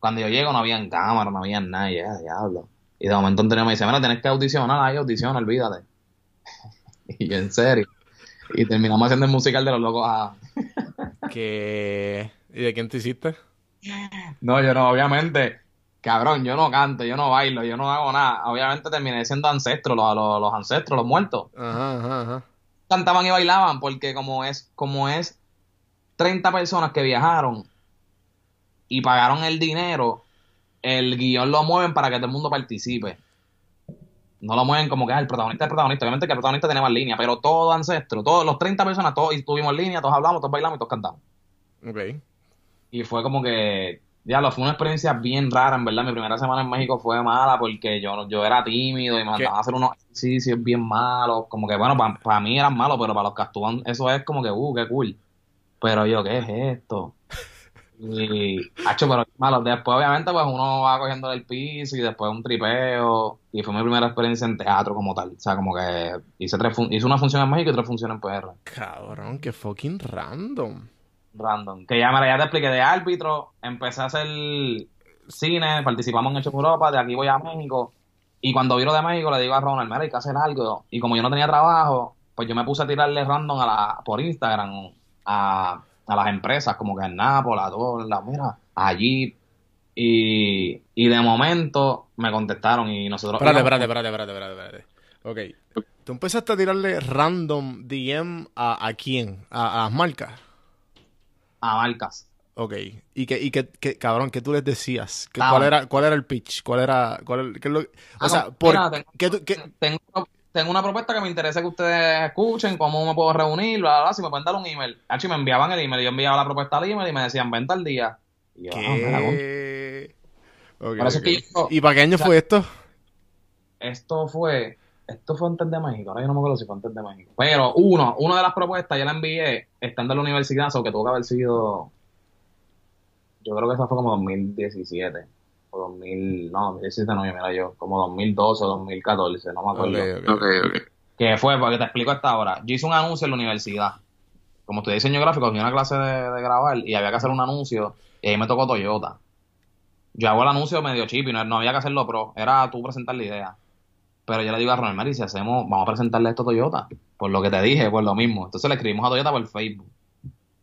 Cuando yo llego no había cámara, no había nada, ya, diablo. Y de momento Antonio me dice, mira, tienes que audicionar ahí, audiciona, olvídate. y yo, en serio. Y terminamos haciendo el musical de los locos. Ah. ¿Qué? ¿Y de quién te hiciste? No, yo no, obviamente, cabrón, yo no canto, yo no bailo, yo no hago nada. Obviamente terminé siendo ancestro, los, los, ancestros, los muertos. Ajá, ajá, Cantaban y bailaban porque como es, como es 30 personas que viajaron y pagaron el dinero, el guion lo mueven para que todo el mundo participe. No lo mueven como que ah, el protagonista es el protagonista. Obviamente que el protagonista tiene más línea, pero todo ancestro, todos los 30 personas, todos estuvimos en línea, todos hablamos, todos bailamos y todos cantamos. Ok. Y fue como que, ya lo fue una experiencia bien rara, en verdad. Mi primera semana en México fue mala porque yo, yo era tímido y me mandaban a hacer unos ejercicios bien malos. Como que, bueno, para mí eran malos, pero para los que actúan, eso es como que, uh, qué cool. Pero yo, ¿qué es esto? Y, hacho, pero malo. Después, obviamente, pues uno va cogiendo el piso y después un tripeo. Y fue mi primera experiencia en teatro como tal. O sea, como que hice, tres hice una función en México y otra función en PR. Cabrón, qué fucking random random. Que ya, me ya te expliqué de árbitro, empecé a hacer cine, participamos en Hecho Europa, de aquí voy a México. Y cuando viro de México le digo a Ronald, mira, hay que hacer algo. Y como yo no tenía trabajo, pues yo me puse a tirarle random a la, por Instagram a, a las empresas, como que en Nápoles, a todas las, mira, allí. Y, y de momento me contestaron y nosotros... Espérate, espérate, espérate, espérate, espérate, Ok. ¿Tú empezaste a tirarle random DM a, a quién? ¿A, a las marcas? a marcas. Ok. ¿Y qué, y qué, cabrón, qué tú les decías? ¿Qué, cuál, era, ¿Cuál era el pitch? ¿Cuál era...? Cuál, qué lo, o ah, sea, por, tengo, tengo, una propuesta que me interesa que ustedes escuchen, cómo me puedo reunir, bla, bla, si me pueden dar un email. H, me enviaban el email, yo enviaba la propuesta al email y me decían, venta al día. Y yo, ¿Qué? Ah, okay, ¿Y para qué año fue esto? Esto fue esto fue antes de México, ahora yo no me acuerdo si fue antes de México. Pero uno, una de las propuestas, yo la envié estando en la universidad, o que tuvo que haber sido, yo creo que esa fue como 2017, o 2000, no, 2017 no, yo mira yo, como 2012 o 2014, no me acuerdo. Okay, okay, Que fue, porque te explico hasta ahora, yo hice un anuncio en la universidad. Como estudié diseño gráfico, tenía una clase de, de grabar y había que hacer un anuncio y ahí me tocó Toyota. Yo hago el anuncio medio chip y no, no había que hacerlo pro, era tú presentar la idea. Pero yo le digo a Ronald Mary, si hacemos, vamos a presentarle esto a Toyota, por lo que te dije, por lo mismo. Entonces le escribimos a Toyota por Facebook.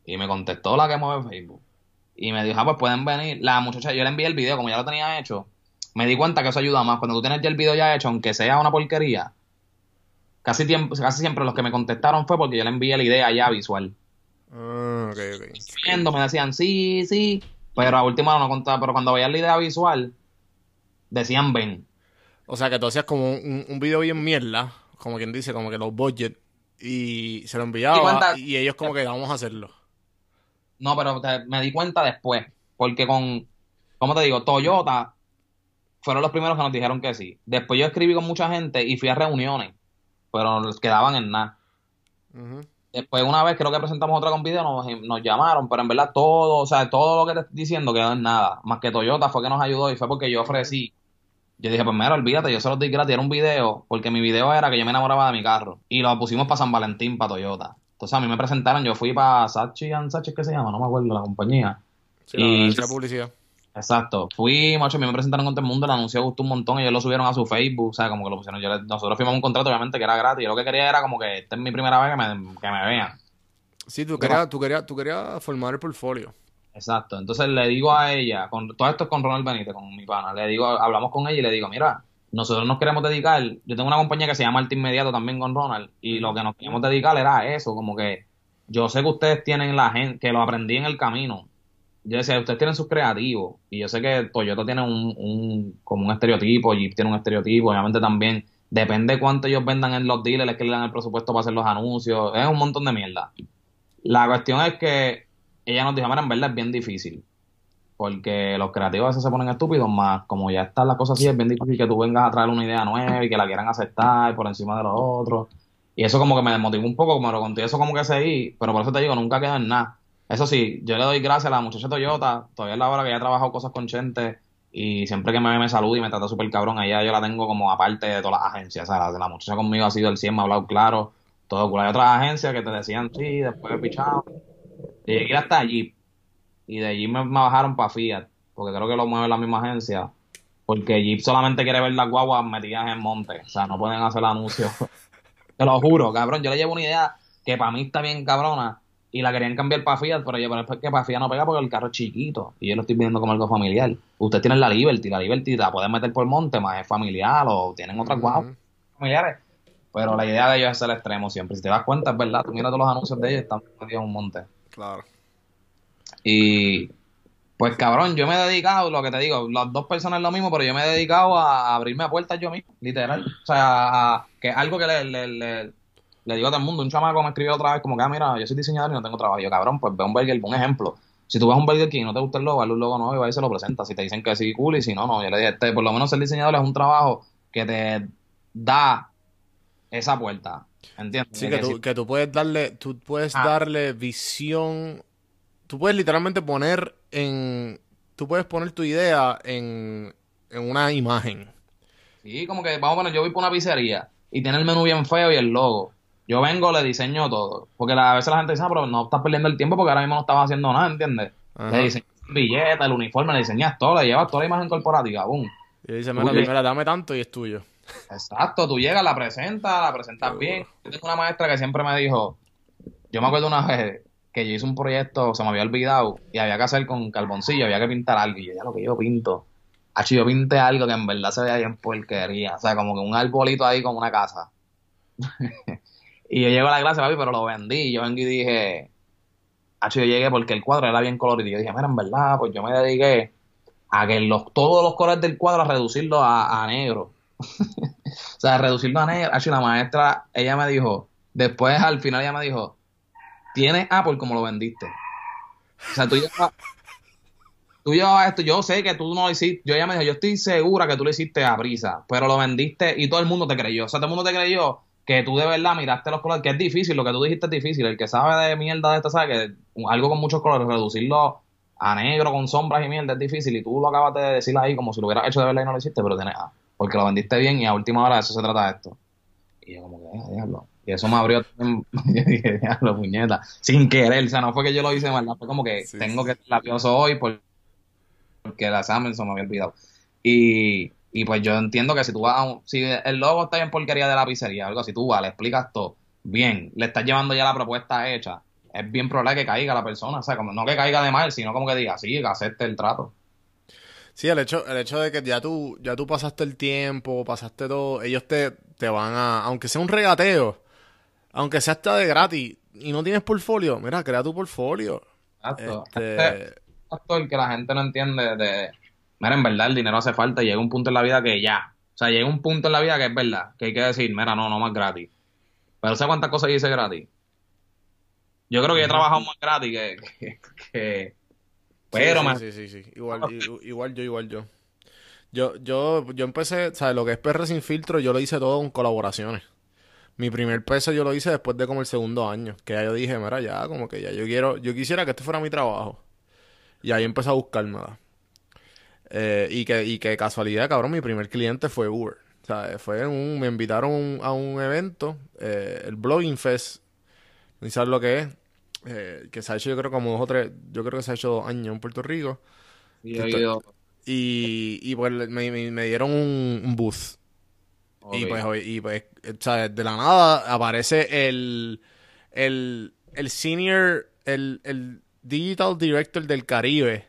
Y me contestó la que mueve Facebook. Y me dijo, ah, pues pueden venir. La muchacha, yo le envié el video, como ya lo tenía hecho. Me di cuenta que eso ayuda más. Cuando tú tienes ya el video ya hecho, aunque sea una porquería, casi, tiempo, casi siempre los que me contestaron fue porque yo le envié la idea ya visual. Ah, ok, ok. Viendo, me decían, sí, sí. Pero a última no contaba. Pero cuando veía la idea visual, decían ven. O sea, que tú hacías como un, un video bien mierda, como quien dice, como que los budget, y se lo enviaba y, ellos como que vamos a hacerlo. No, pero me di cuenta después, porque con, ¿cómo te digo? Toyota fueron los primeros que nos dijeron que sí. Después yo escribí con mucha gente y fui a reuniones, pero nos quedaban en nada. Después una vez creo que presentamos otra con video, nos, nos, llamaron, pero en verdad todo, o sea, todo lo que te estoy diciendo quedó en nada. Más que Toyota fue que nos ayudó y fue porque yo ofrecí yo dije, pues mira, olvídate, yo solo di gratis, era un video, porque mi video era que yo me enamoraba de mi carro. Y lo pusimos para San Valentín, para Toyota. Entonces a mí me presentaron, yo fui para Sachi Sachi, ¿qué se llama? No me acuerdo, la compañía. Sí, y la publicidad. Exacto. Fui, macho, a mí me presentaron con todo el mundo, el anuncio gustó un montón, y ellos lo subieron a su Facebook, o sea, como que lo pusieron. Yo, nosotros firmamos un contrato, obviamente, que era gratis. Yo lo que quería era como que esta es mi primera vez que me, que me vean. Sí, tú querías, tú, querías, tú querías formar el portfolio. Exacto. Entonces le digo a ella, con todo esto es con Ronald Benítez, con mi pana, le digo, hablamos con ella y le digo, mira, nosotros nos queremos dedicar, yo tengo una compañía que se llama Arte Inmediato también con Ronald, y lo que nos queremos dedicar era eso, como que yo sé que ustedes tienen la gente, que lo aprendí en el camino. Yo decía, ustedes tienen sus creativos, y yo sé que Toyota tiene un, un como un estereotipo, Jeep tiene un estereotipo, obviamente también depende cuánto ellos vendan en los dealers, es que le dan el presupuesto para hacer los anuncios, es un montón de mierda. La cuestión es que ella nos dijo, mira, en verdad es bien difícil porque los creativos a veces se ponen estúpidos, más como ya está la cosa así, es bien difícil que tú vengas a traer una idea nueva y que la quieran aceptar por encima de los otros. Y eso como que me desmotivó un poco, como lo conté, eso como que seguí, pero por eso te digo, nunca quedó en nada. Eso sí, yo le doy gracias a la muchacha Toyota, todavía es la hora que ya he trabajado cosas con Chente, y siempre que me ve me saluda y me trata súper cabrón, allá yo la tengo como aparte de todas las agencias, o sea, la, muchacha conmigo ha sido el 100, me ha hablado claro, todo cool. Hay otras agencias que te decían sí, después pichado. Y llegué hasta allí, y de allí me, me bajaron para Fiat, porque creo que lo mueve la misma agencia, porque Jeep solamente quiere ver las guaguas metidas en monte, o sea, no pueden hacer anuncios. Te lo juro, cabrón, yo le llevo una idea que para mí está bien cabrona, y la querían cambiar para Fiat, pero yo, pero es que para Fiat no pega porque el carro es chiquito y yo lo estoy viendo como algo familiar. Usted tiene la Liberty, la Liberty la pueden meter por monte, más es familiar o tienen otras guaguas familiares. Pero la idea de ellos es el extremo siempre. Si te das cuenta, es verdad, tú miras todos los anuncios de ellos, están metidos en un monte. Claro. Y pues cabrón, yo me he dedicado, lo que te digo, las dos personas es lo mismo, pero yo me he dedicado a abrirme a puertas yo mismo, literal. O sea, a, que algo que le, le, le, le, digo a todo el mundo. Un chamaco me escribió otra vez como que, ah, mira, yo soy diseñador y no tengo trabajo. Yo, cabrón, pues ve un Burger, un ejemplo. Si tú ves un Burger King y no te gusta el logo, hazle un logo nuevo y va y se lo presenta. Si te dicen que sí, cool, y si no, no. Yo le dije, este, por lo menos ser diseñador es un trabajo que te da esa puerta. ¿Entiendes? Sí, que, tú, que tú puedes darle, tú puedes ah. darle visión. Tú puedes literalmente poner en. Tú puedes poner tu idea en, en una imagen. Sí, como que, vamos a poner, yo voy por una pizzería y tiene el menú bien feo y el logo. Yo vengo, le diseño todo. Porque a veces la gente dice, ah, pero no estás perdiendo el tiempo porque ahora mismo no estaba haciendo nada, ¿entiendes? Le diseñas billeta, el uniforme, le diseñas todo, le llevas toda la imagen corporativa, boom. Y dice, mira, mira, dame tanto y es tuyo. Exacto, tú llegas, la presentas, la presentas bien. Yo tengo una maestra que siempre me dijo, yo me acuerdo una vez que yo hice un proyecto, se me había olvidado, y había que hacer con carboncillo, había que pintar algo, y yo, ya lo que yo pinto. Hacho, yo pinté algo que en verdad se veía bien porquería, o sea, como que un arbolito ahí con una casa. Y yo llego a la clase, papi, pero lo vendí. Yo vengo y dije, Hacho, yo llegué porque el cuadro era bien colorido. Y yo dije, mira, en verdad, pues yo me dediqué a que los, todos los colores del cuadro a reducirlo a, negro. o sea, reducirlo a negro. Hacho, la maestra, ella me dijo, después al final ella me dijo, tienes Apple como lo vendiste. O sea, tú llevas, tú llevas esto, yo sé que tú no lo hiciste, yo ella me dijo, yo estoy segura que tú lo hiciste a brisa, pero lo vendiste y todo el mundo te creyó. O sea, todo el mundo te creyó que tú de verdad miraste los colores, que es difícil, lo que tú dijiste es difícil. El que sabe de mierda de esta sabe que algo con muchos colores, reducirlo a negro con sombras y mierda es difícil. Y tú lo acabas de decir ahí como si lo hubieras hecho de verdad y no lo hiciste, pero tenés, ah, porque lo vendiste bien y a última hora de eso se trata esto. Y yo como que, eh, diablo. Y eso me abrió, yo dije, diablo, puñeta, sin querer, o sea, no fue que yo lo hice mal, fue como que tengo que ser lapioso hoy porque examen se me había olvidado. Y, y pues yo entiendo que si tú vas a un, si el logo está en porquería de la pizzería, algo así, tú vas, le explicas todo, bien, le estás llevando ya la propuesta hecha, es bien probable que caiga la persona, o sea, como no que caiga de mal, sino como que diga, sí, acepte el trato. Sí, el hecho, el hecho de que ya tú, ya tú pasaste el tiempo, pasaste todo, ellos te, te van a, aunque sea un regateo, aunque sea hasta de gratis, y no tienes portfolio, mira, crea tu portfolio. Exacto. Este... El que la gente no entiende de mira, en verdad el dinero hace falta y llega un punto en la vida que ya. O sea, llega un punto en la vida que es verdad, que hay que decir, mira, no, no más gratis. Pero ¿sabes cuántas cosas hice gratis? Yo creo que he trabajado más gratis que... que, pero, sí, sí, sí, sí, Igual, igual yo, igual yo. Yo, yo, yo empecé, ¿sabes? Lo que es PR sin filtro, yo lo hice todo con colaboraciones. Mi primer peso yo lo hice después de como el segundo año. Que ya yo dije, mira, ya, como que ya yo quiero, yo quisiera que este fuera mi trabajo. Y ahí empecé a buscarme. Eh, y, que, y que casualidad, cabrón, mi primer cliente fue Uber. O sea, fue un, me invitaron a un evento, eh, el Blogging Fest, ni sabes lo que es, eh, que se ha hecho yo creo como dos o tres, yo creo que se ha hecho dos años en Puerto Rico. Y, y, pues me, me, dieron un, booth. Y pues, y pues, o sea, de la nada aparece el, el, el senior, el, el digital director del Caribe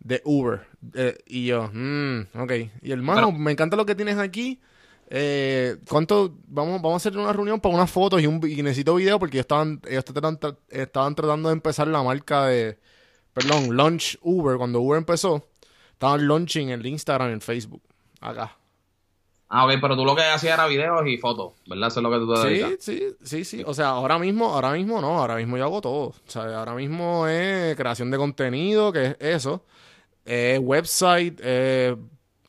de Uber. Eh, y yo, mmm, ok. Y hermano, me encanta lo que tienes aquí. Eh, ¿Cuánto? Vamos, vamos a hacer una reunión para unas fotos y, un, y necesito video porque estaban, ellos estaban, estaban tratando de empezar la marca de, perdón, Launch Uber. Cuando Uber empezó, estaban launching el Instagram, en Facebook. Acá. Ah, ok, pero tú lo que hacías era videos y fotos, ¿verdad? Eso es lo que tú te dedicas. Sí, sí, sí, sí. O sea, ahora mismo, ahora mismo no, ahora mismo yo hago todo. O sea, ahora mismo es creación de contenido, que es eso eh, website, eh,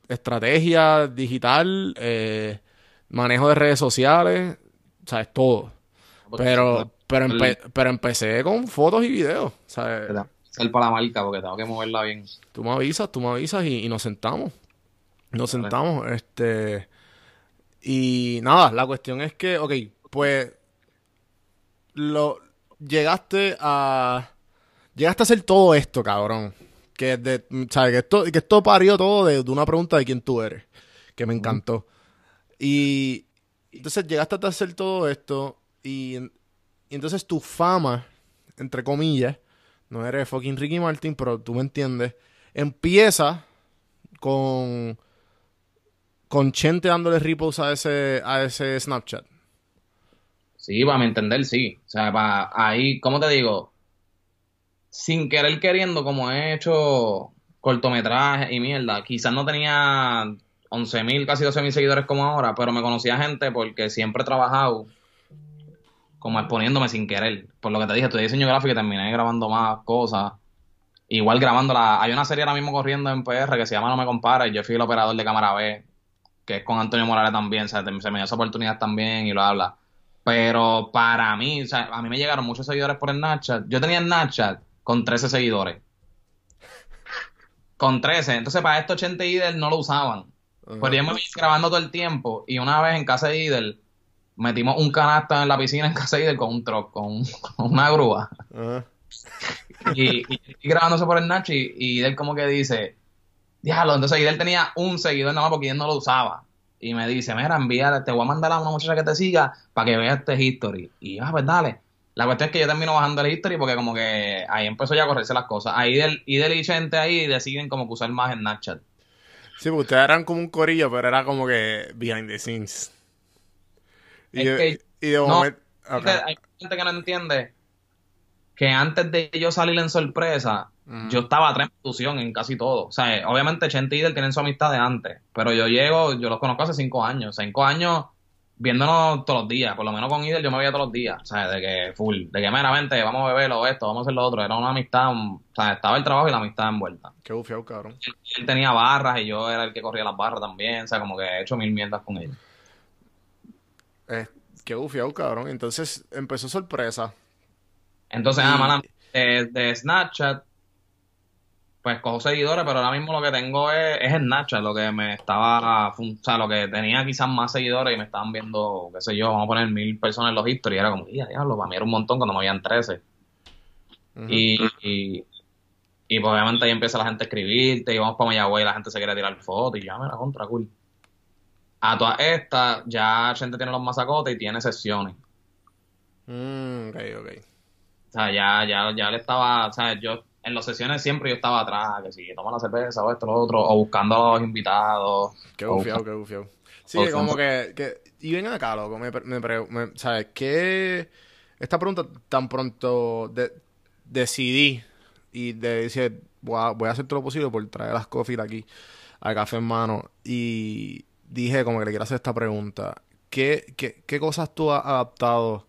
estrategia digital, eh, manejo de redes sociales, ¿sabes? Todo. Pero, pero, pero empecé con fotos y videos, ¿sabes? Ser para la marca porque tengo que moverla bien. Tú me avisas, tú me avisas y, nos sentamos. Nos sentamos, este... Y nada, la cuestión es que, ok, pues... Lo... Llegaste a... Llegaste a hacer todo esto, cabrón. Que, de, ¿sabes? que, esto, que esto parió todo de, una pregunta de quién tú eres. Que me encantó. Y entonces llegaste a hacer todo esto y, entonces tu fama, entre comillas, no eres fucking Ricky Martin, pero tú me entiendes, empieza con con Chente dándole repos a ese a ese Snapchat. Sí, para mi entender, sí. O sea, para ahí, ¿cómo te digo? Sin querer queriendo, como he hecho cortometrajes y mierda, quizás no tenía 11.000, casi 12.000 seguidores como ahora, pero me conocía gente porque siempre he trabajado como exponiéndome sin querer. Por lo que te dije, estudié diseño gráfico y terminé grabando más cosas. Igual grabando la... Hay una serie ahora mismo corriendo en PR que se llama No me compara y yo fui el operador de cámara B, que es con Antonio Morales también, o sea, se me dio esa oportunidad también y lo habla. Pero para mí, o sea, a mí me llegaron muchos seguidores por el Snapchat. Yo tenía el Snapchat con 13 seguidores. Con 13. Entonces, para esto 80 Idel no lo usaban. Pues yo me vi grabando todo el tiempo y una vez en casa de Idel metimos un canasta en la piscina en casa de Idel con un truck, con, una grúa. y, y, grabándose por el Nacho y, Idel como que dice, diablo, entonces Idel tenía un seguidor nada más porque él no lo usaba. Y me dice, mira, envíale, te voy a mandar a una muchacha que te siga para que vea este history. Y yo, ah, pues dale. La cuestión es que yo termino bajando el history porque como que ahí empezó ya a correrse las cosas. Ahí Idel, Idel y gente ahí deciden como que usar más en Snapchat. Sí, porque ustedes eran como un corillo, pero era como que behind the scenes. Y, de, momento. Hay gente que no entiende que antes de yo salir en sorpresa, yo estaba atrás en en casi todo. O sea, obviamente Chente y tienen su amistad de antes, pero yo llego, yo los conozco hace cinco años. Cinco años viéndonos todos los días, por lo menos con Idel yo me veía todos los días, o sea, de que full, de que meramente vamos a beber o esto, vamos a hacer lo otro, era una amistad, o sea, estaba el trabajo y la amistad envuelta. Qué bufiado, cabrón. Él, tenía barras y yo era el que corría las barras también, o sea, como que he hecho mil mierdas con él. Eh, qué bufiado, cabrón. Entonces empezó sorpresa. Entonces, nada de Snapchat pues cojo seguidores, pero ahora mismo lo que tengo es, es Snapchat, lo que me estaba, o sea, lo que tenía quizás más seguidores y me estaban viendo, qué sé yo, vamos a poner mil personas en los historias, y era como, diablo, para mí era un montón cuando me habían 13. y, y, y, pues obviamente ahí empieza la gente a escribirte, y vamos para Mayagüey, y la gente se quiere tirar fotos, y ya me la contra, cool. A todas estas, ya gente tiene los masacotes y tiene sesiones. Mm, ok, ok. O sea, ya, ya, ya le estaba, o sea, yo en las sesiones siempre yo estaba atrás, que si toma la cerveza o esto, lo otro, o buscando a los invitados. Qué bufiado, qué bufiado. Sí, como que, que, y ven acá, loco, me, me, ¿sabes? ¿Qué, esta pregunta tan pronto decidí y de decir, voy a, voy a hacer todo lo posible por traer las coffee aquí al café en mano y dije como que le quiero hacer esta pregunta. ¿Qué, qué, qué cosas tú has adaptado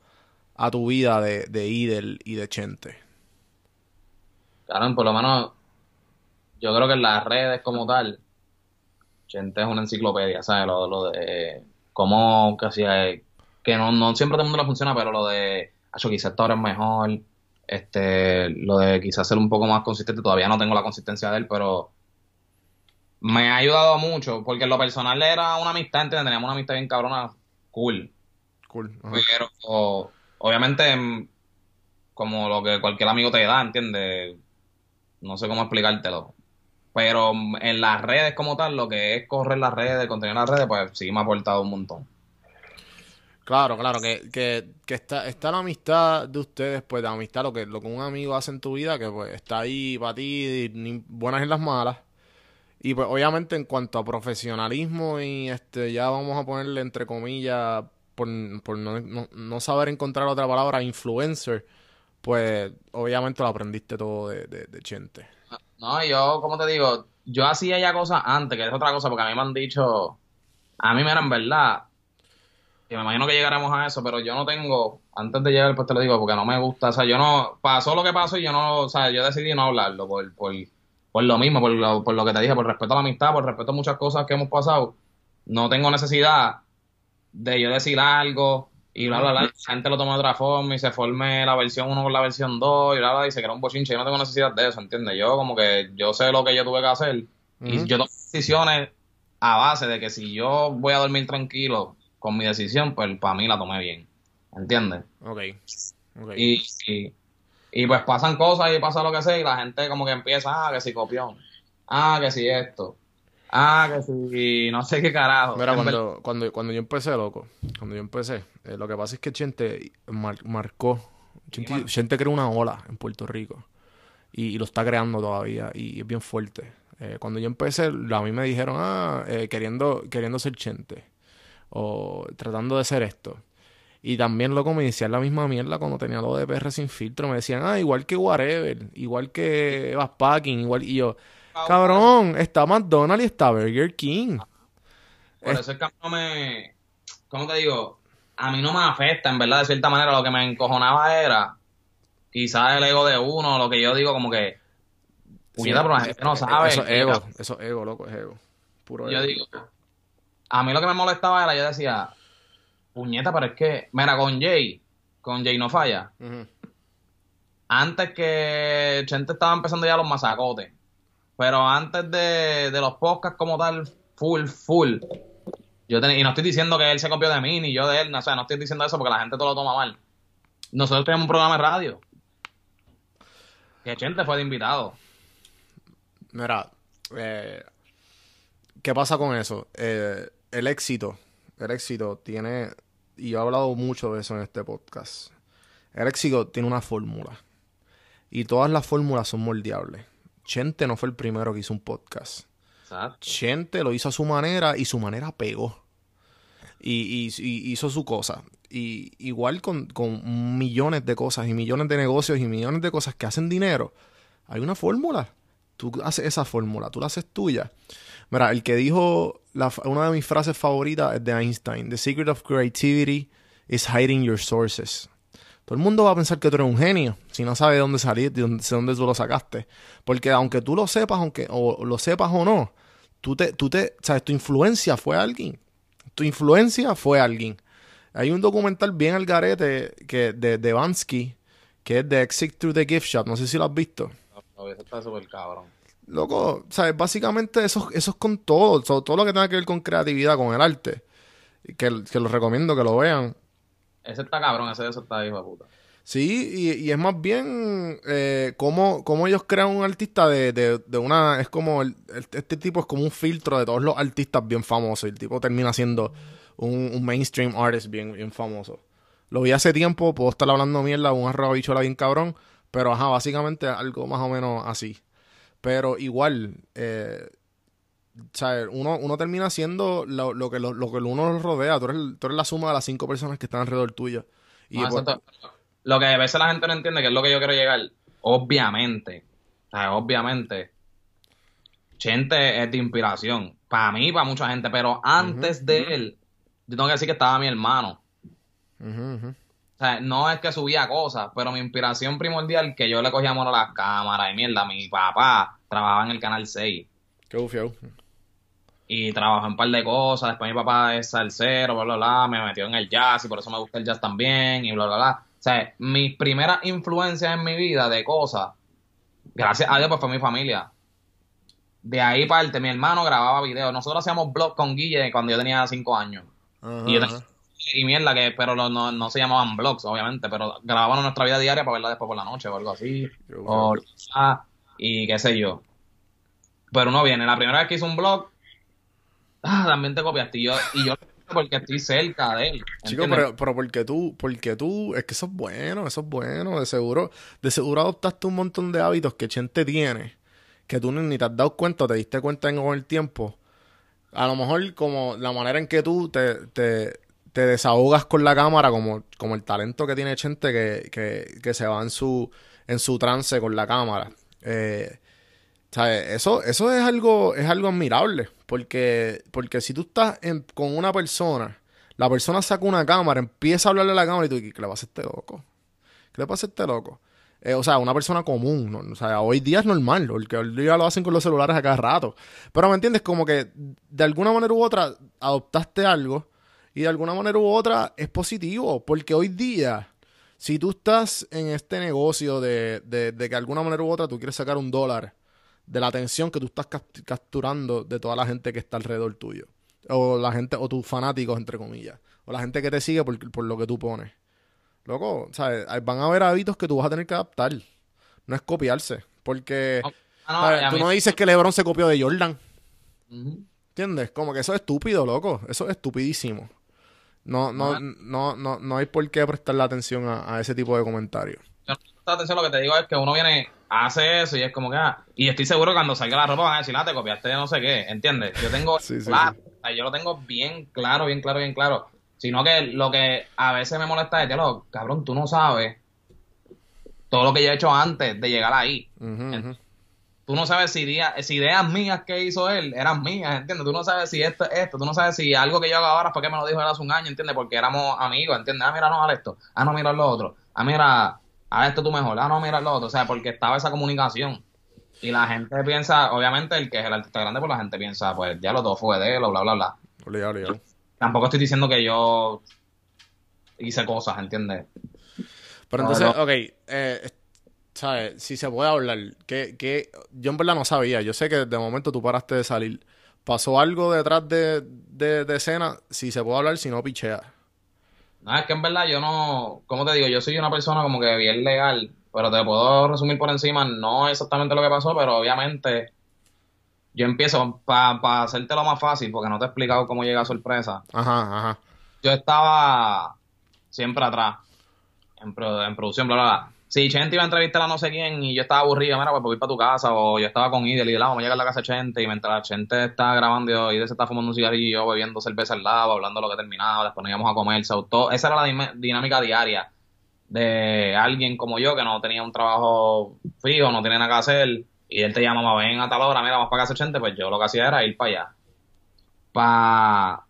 a tu vida de, de Idel y de Chente? Claro, por lo menos yo creo que en las redes como tal, gente es una enciclopedia, ¿sabes? Lo, lo de cómo que que no, no siempre todo el mundo le funciona, pero lo de, hecho, quizás ahora es mejor, este, lo de quizás ser un poco más consistente, todavía no tengo la consistencia de él, pero me ha ayudado mucho, porque en lo personal era una amistad, ¿entiendes? Teníamos una amistad bien cabrona, cool. Cool. Pero, obviamente, como lo que cualquier amigo te da, ¿entiendes? No sé cómo explicártelo. Pero en las redes como tal, lo que es correr las redes, contenido en las redes, pues sí me ha aportado un montón. Claro, claro, que, que, que está, está la amistad de ustedes, pues la amistad, lo que, lo que un amigo hace en tu vida, que pues está ahí para ti, buenas y las malas. Y pues obviamente en cuanto a profesionalismo y este ya vamos a ponerle entre comillas, por, por no, no saber encontrar otra palabra, influencer pues obviamente lo aprendiste todo de, de, Chente. No, yo, como te digo, yo hacía ya cosas antes, que es otra cosa, porque a mí me han dicho, a mí me eran verdad, y me imagino que llegaremos a eso, pero yo no tengo, antes de llegar, pues te lo digo, porque no me gusta, o sea, yo no, pasó lo que pasó y yo no, o sea, yo decidí no hablarlo por, por, por lo mismo, por lo, por lo que te dije, por respeto a la amistad, por respeto a muchas cosas que hemos pasado, no tengo necesidad de yo decir algo Y bla, bla, bla. La gente lo toma de otra forma y se forme la versión 1 con la versión 2 y bla, bla, y se crea un bochinche. Yo no tengo necesidad de eso, ¿entiendes? Yo como que yo sé lo que yo tuve que hacer y yo tomo decisiones a base de que si yo voy a dormir tranquilo con mi decisión, pues para mí la tomé bien, ¿entiendes? Ok. Ok. Y, y, y, pues pasan cosas y pasa lo que sea y la gente como que empieza, ah, que si copión, ah, que si esto, ah, que si no sé qué carajo. Mira, cuando, cuando, cuando yo empecé, loco, cuando yo empecé, eh, lo que pasa es que Chente mar- marcó, Chente, creó una ola en Puerto Rico y, y lo está creando todavía y es bien fuerte. Eh, cuando yo empecé, a mí me dijeron, ah, eh, queriendo, queriendo ser Chente o tratando de ser esto. Y también, loco, me decían la misma mierda cuando tenía lo de PR sin filtro. Me decían, ah, igual que Whatever, igual que Backpacking, igual. Y yo, cabrón, está McDonald's y está Burger King. Por eso es que a mí no me. ¿Cómo te digo? A mí no me afecta, en verdad, de cierta manera. Lo que me encojonaba era quizás el ego de uno, lo que yo digo, como que. Puñeta, pero la gente no sabe. Eso es ego, eso es ego, loco, es ego. Puro Yo ego. digo. A mí lo que me molestaba era, yo decía, puñeta, pero es que. Mira, con Jay, con Jay no falla. Antes que Chente estaba empezando ya los masacotes. Pero antes de, de los podcasts como tal, full, full. Yo y no estoy diciendo que él se copió de mí, ni yo de él. no, O sea, no estoy diciendo eso porque la gente todo lo toma mal. Nosotros tenemos un programa de radio. Que Chente fue de invitado. Mira, eh, ¿qué pasa con eso? Eh, el éxito, el éxito tiene, y yo he hablado mucho de eso en este podcast, el éxito tiene una fórmula. Y todas las fórmulas son moldeables. Chente no fue el primero que hizo un podcast. Exacto. Chente lo hizo a su manera y su manera pegó. Y, y- y hizo su cosa. Y igual con, con millones de cosas y millones de negocios y millones de cosas que hacen dinero, hay una fórmula. Tú haces esa fórmula, tú la haces tuya. Mira, el que dijo la una de mis frases favoritas es de Einstein. The secret of creativity is hiding your sources. Todo el mundo va a pensar que tú eres un genio si no sabe de dónde salir, de dónde, de dónde tú lo sacaste. Porque aunque tú lo sepas, aunque o lo sepas o no, tú te, tú te, sabes, tu influencia fue alguien. Tu influencia fue alguien. Hay un documental bien al garete que, de, de Bansky, que es de Exit Through the Gift Shop. No sé si lo has visto. No, Eso está súper cabrón. Loco, ¿sabes? Básicamente eso, eso es con todo, todo. todo lo que tenga que ver con creatividad, con el arte. Que, que los recomiendo que lo vean. Ese está cabrón, ese eso está hijo de puta. Sí, y, y es más bien eh, cómo, cómo ellos crean un artista de, de, de una... Es como... este tipo es como un filtro de todos los artistas bien famosos. El tipo termina siendo un, mainstream artist bien, bien famoso. Lo vi hace tiempo, puedo estar hablando mierda, un arroba bichola bien cabrón. Pero ajá, básicamente algo más o menos así. Pero igual, eh, ¿sabes? Uno, uno termina siendo lo, lo que lo, lo que uno rodea. Tú eres, tú eres la suma de las cinco personas que están alrededor tuyo. Y No, pues. Lo que a veces la gente no entiende, que es lo que yo quiero llegar, obviamente, obviamente, Chente es de inspiración, para mí para mucha gente, pero antes de él, yo tengo que decir que estaba mi hermano. ujú. O sea, no es que subía cosas, pero mi inspiración primordial, que yo le cogía amor a las cámaras y mierda, mi papá trabajaba en el Canal 6 Qué bufiado. y trabajó en un par de cosas. Después mi papá es salsero, bla, bla, bla. Me metió en el jazz y por eso me gusta el jazz también y bla, bla, bla. O sea, mis primeras influencias en mi vida de cosas, gracias a Dios, pues fue mi familia. De ahí parte, mi hermano grababa videos. Nosotros hacíamos blog con Guille cuando yo tenía cinco años. Ajá, Y, yo tenía- y mierda, que, pero lo- no, no se llamaban blogs, obviamente, pero grabábamos nuestra vida diaria para verla después por la noche o algo así. O, y qué sé yo. Pero uno viene, la primera vez que hizo un blog, ah, también te copiaste. Y yo, y yo porque estoy cerca de él. Chico, pero, pero porque tú, porque tú, es que eso es bueno, eso es bueno, de seguro, de seguro adoptaste un montón de hábitos que Chente tiene, que tú ni te has dado cuenta, o te diste cuenta en con el tiempo. A lo mejor como la manera en que tú te, te, te desahogas con la cámara, como, como el talento que tiene Chente que, que, que se va en su, en su trance con la cámara. Eh, ¿sabes? Eso, eso es algo, es algo admirable. Porque, porque si tú estás con una persona, la persona saca una cámara, empieza a hablarle a la cámara y tú, ¿qué le pasa a este loco? ¿Qué le pasa a este loco? Eh, o sea, una persona común. O sea, hoy día es normal, porque hoy día lo hacen con los celulares a cada rato. Pero me entiendes, como que de alguna manera u otra adoptaste algo Y de alguna manera u otra es positivo, porque hoy día, si tú estás en este negocio de, de, de que de alguna manera u otra tú quieres sacar un dólar de la atención que tú estás cap- capturando de toda la gente que está alrededor tuyo, o la gente, o tus fanáticos, entre comillas, o la gente que te sigue por, por lo que tú pones. Loco, ¿sabes? Van a haber hábitos que tú vas a tener que adaptar. No es copiarse. Porque Ah, no, tú no dices que LeBron se copió de Jordan. ¿Entiendes? Como que eso es estúpido, loco. Eso es estupidísimo. No, no, no, no, no hay por qué prestarle atención a, a ese tipo de comentarios. Atención, lo que te digo es que uno viene, hace eso y es como que, ah, y estoy seguro que cuando salga la ropa van a decir, ah, te copiaste de no sé qué, ¿entiendes? Yo tengo, Sí, yo lo tengo bien claro, bien claro, bien claro. Sino que lo que a veces me molesta es, diálogo, cabrón, tú no sabes todo lo que yo he hecho antes de llegar ahí. Tú no sabes si, idea- si ideas mías que hizo él eran mías, ¿entiendes? Tú no sabes si esto es esto, tú no sabes si algo que yo hago ahora fue que me lo dijo él hace un año, ¿entiendes? Porque éramos amigos, ¿entiendes? Ah, mira, no, esto. Ah, no, mira lo otro. Ah, mira, haz esto tú mejor. Ah, no, mira lo otro. O sea, porque estaba esa comunicación. Y la gente piensa, obviamente, el que es el artista grande, pues la gente piensa, pues ya lo todo fue de él, o bla, bla, bla. Obligado, obligado. Tampoco estoy diciendo que yo hice cosas, ¿entiendes? Pero No, entonces, no. ok, eh, ¿sabes? Si se puede hablar, que, que yo en verdad no sabía. Yo sé que de momento tú paraste de salir. ¿Pasó algo detrás de, de, de escena? Si se puede hablar, si no, pichea. No, es que en verdad yo no, como te digo, yo soy una persona como que bien legal, pero te puedo resumir por encima, no exactamente lo que pasó, pero obviamente yo empiezo, para hacerte lo más fácil, porque no te he explicado cómo llega a sorpresa, Ajá, ajá. yo estaba siempre atrás, en, pro- en producción, bla, bla, bla. Si Chente iba a entrevistar a no sé quién y yo estaba aburrido, mira, pues voy para tu casa, o yo estaba con Idel y la vamos a llegar a la casa de Chente, y mientras Chente está grabando Idel se está fumando un cigarrillo bebiendo cerveza al lado, hablando lo que terminaba, después nos íbamos a comer, todo- esa era la dinámica diaria de alguien como yo que no tenía un trabajo fijo, no tenía nada que hacer, y él te llamaba, ven a tal hora, mira, vamos para casa de Chente, pues yo lo que hacía era ir para allá. Para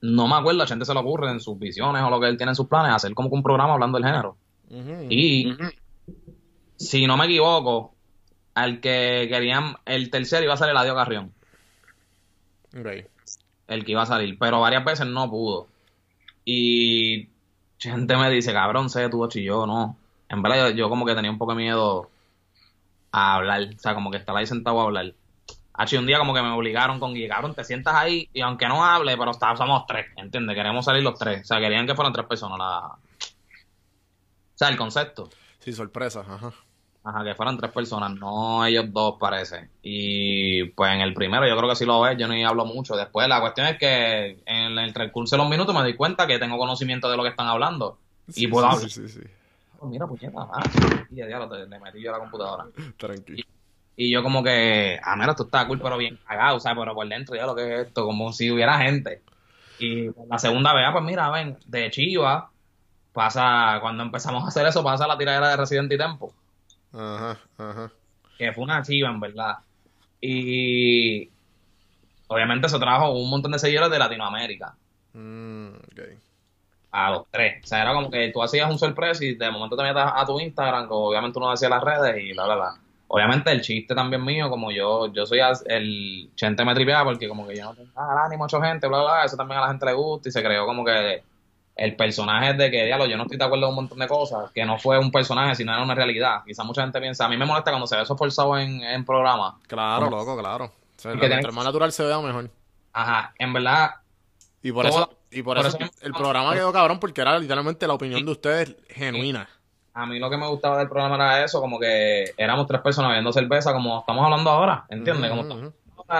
no me acuerdo, a gente se le ocurre en sus visiones o lo que él tiene en sus planes, hacer como que un programa hablando del género. Y si no me equivoco, al que querían, el tercero iba a ser Eladio Carrión, Ok. el que iba a salir, pero varias veces no pudo. Y gente me dice, cabrón, sé tú, y yo no. En verdad, yo, yo como que tenía un poco de miedo a hablar, o sea, como que estar ahí sentado a hablar. H, un día como que me obligaron con Guille, cabrón, te sientas ahí y aunque no hable, pero está- somos tres, ¿entiendes? Queremos salir los tres. O sea, querían que fueran tres personas. La... O sea, el concepto. Sí, sorpresa, ajá. Ajá, que fueran tres personas, no ellos dos parece. Y pues en el primero yo creo que sí lo ves, yo ni hablo mucho. Después la cuestión es que en el transcurso de los minutos me di cuenta que tengo conocimiento de lo que están hablando. Sí, y puedo sí, hablar. sí, sí, sí. Pues mira, puñeta, ah, y ya diablo, te- le metí yo a la computadora. Tranquilo. Y yo como que, ah, mira, esto está cool, pero bien cagado, o sea, pero por dentro ya lo que es esto, como si hubiera gente. Y la segunda vez, ah, pues mira, ven, de Chiva, pasa, cuando empezamos a hacer eso, pasa la tiradera de Resident y Tempo, Ajá, ajá. que fue una chiva, en verdad. Y obviamente eso trajo un montón de seguidores de Latinoamérica, Mm, ok. a los tres. O sea, era como que tú hacías un sorpresa y de momento te metas a tu Instagram, como obviamente uno decía las redes y bla, bla, bla. Obviamente el chiste también mío, como yo, yo soy el chente me tripeaba porque como que yo no tengo ah, ánimo, mucha gente, bla, bla, eso también a la gente le gusta y se creó como que el personaje de que, diablo, yo no estoy de acuerdo con un montón de cosas, que no fue un personaje, sino era una realidad. Quizá mucha gente piensa, a mí me molesta cuando se ve eso forzado en, en programas. Claro, Como- loco, claro. O sea, que más natural se vea, mejor. Ajá, en verdad, Y por Todo- eso, y por por eso, eso- el programa quedó cabrón porque era literalmente la opinión de ustedes genuina. A mí lo que me gustaba del programa era eso, como que éramos tres personas bebiendo cerveza, como estamos hablando ahora, ¿entiendes? Como ujú.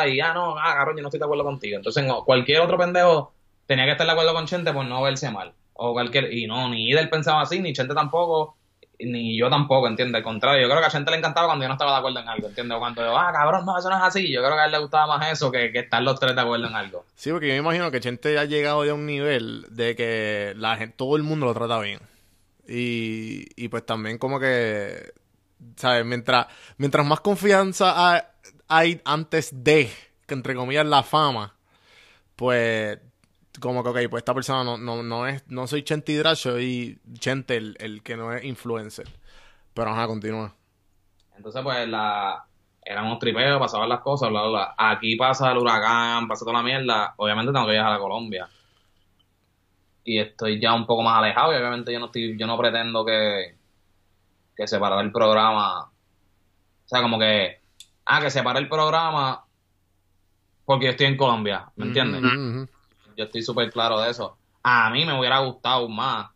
y ya no, ah, cabrón, yo no estoy de acuerdo contigo. Entonces, no, cualquier otro pendejo tenía que estar de acuerdo con Chente por no verse mal. O cualquier, y no, ni Idel pensaba así, ni Chente tampoco, ni yo tampoco, ¿entiendes? Al contrario, yo creo que a Chente le encantaba cuando yo no estaba de acuerdo en algo, ¿entiendes? O cuando yo, ah, cabrón, no, eso no es así. Yo creo que a él le gustaba más eso que, que estar los tres de acuerdo en algo. Sí, porque yo me imagino que Chente ha llegado ya a un nivel de que la gente, todo el mundo lo trata bien. Y, y pues también como que, ¿sabes? Mientras, mientras más confianza ha- hay antes de, que entre comillas, la fama, pues como que, ok, pues esta persona no, no, no es, no soy Chente Hidracho, soy Chente el, el que no es influencer. Pero ajá, continúa. Entonces, pues, la, eran unos tripeos, pasaban las cosas, bla, bla, bla. Aquí pasa el huracán, pasa toda la mierda. Obviamente tengo que viajar a Colombia. Y estoy ya un poco más alejado y obviamente yo no estoy, yo no pretendo que, que separar el programa. O sea, como que, ah, que separe el programa porque yo estoy en Colombia, ¿me entiendes? Yo estoy súper claro de eso. A mí me hubiera gustado más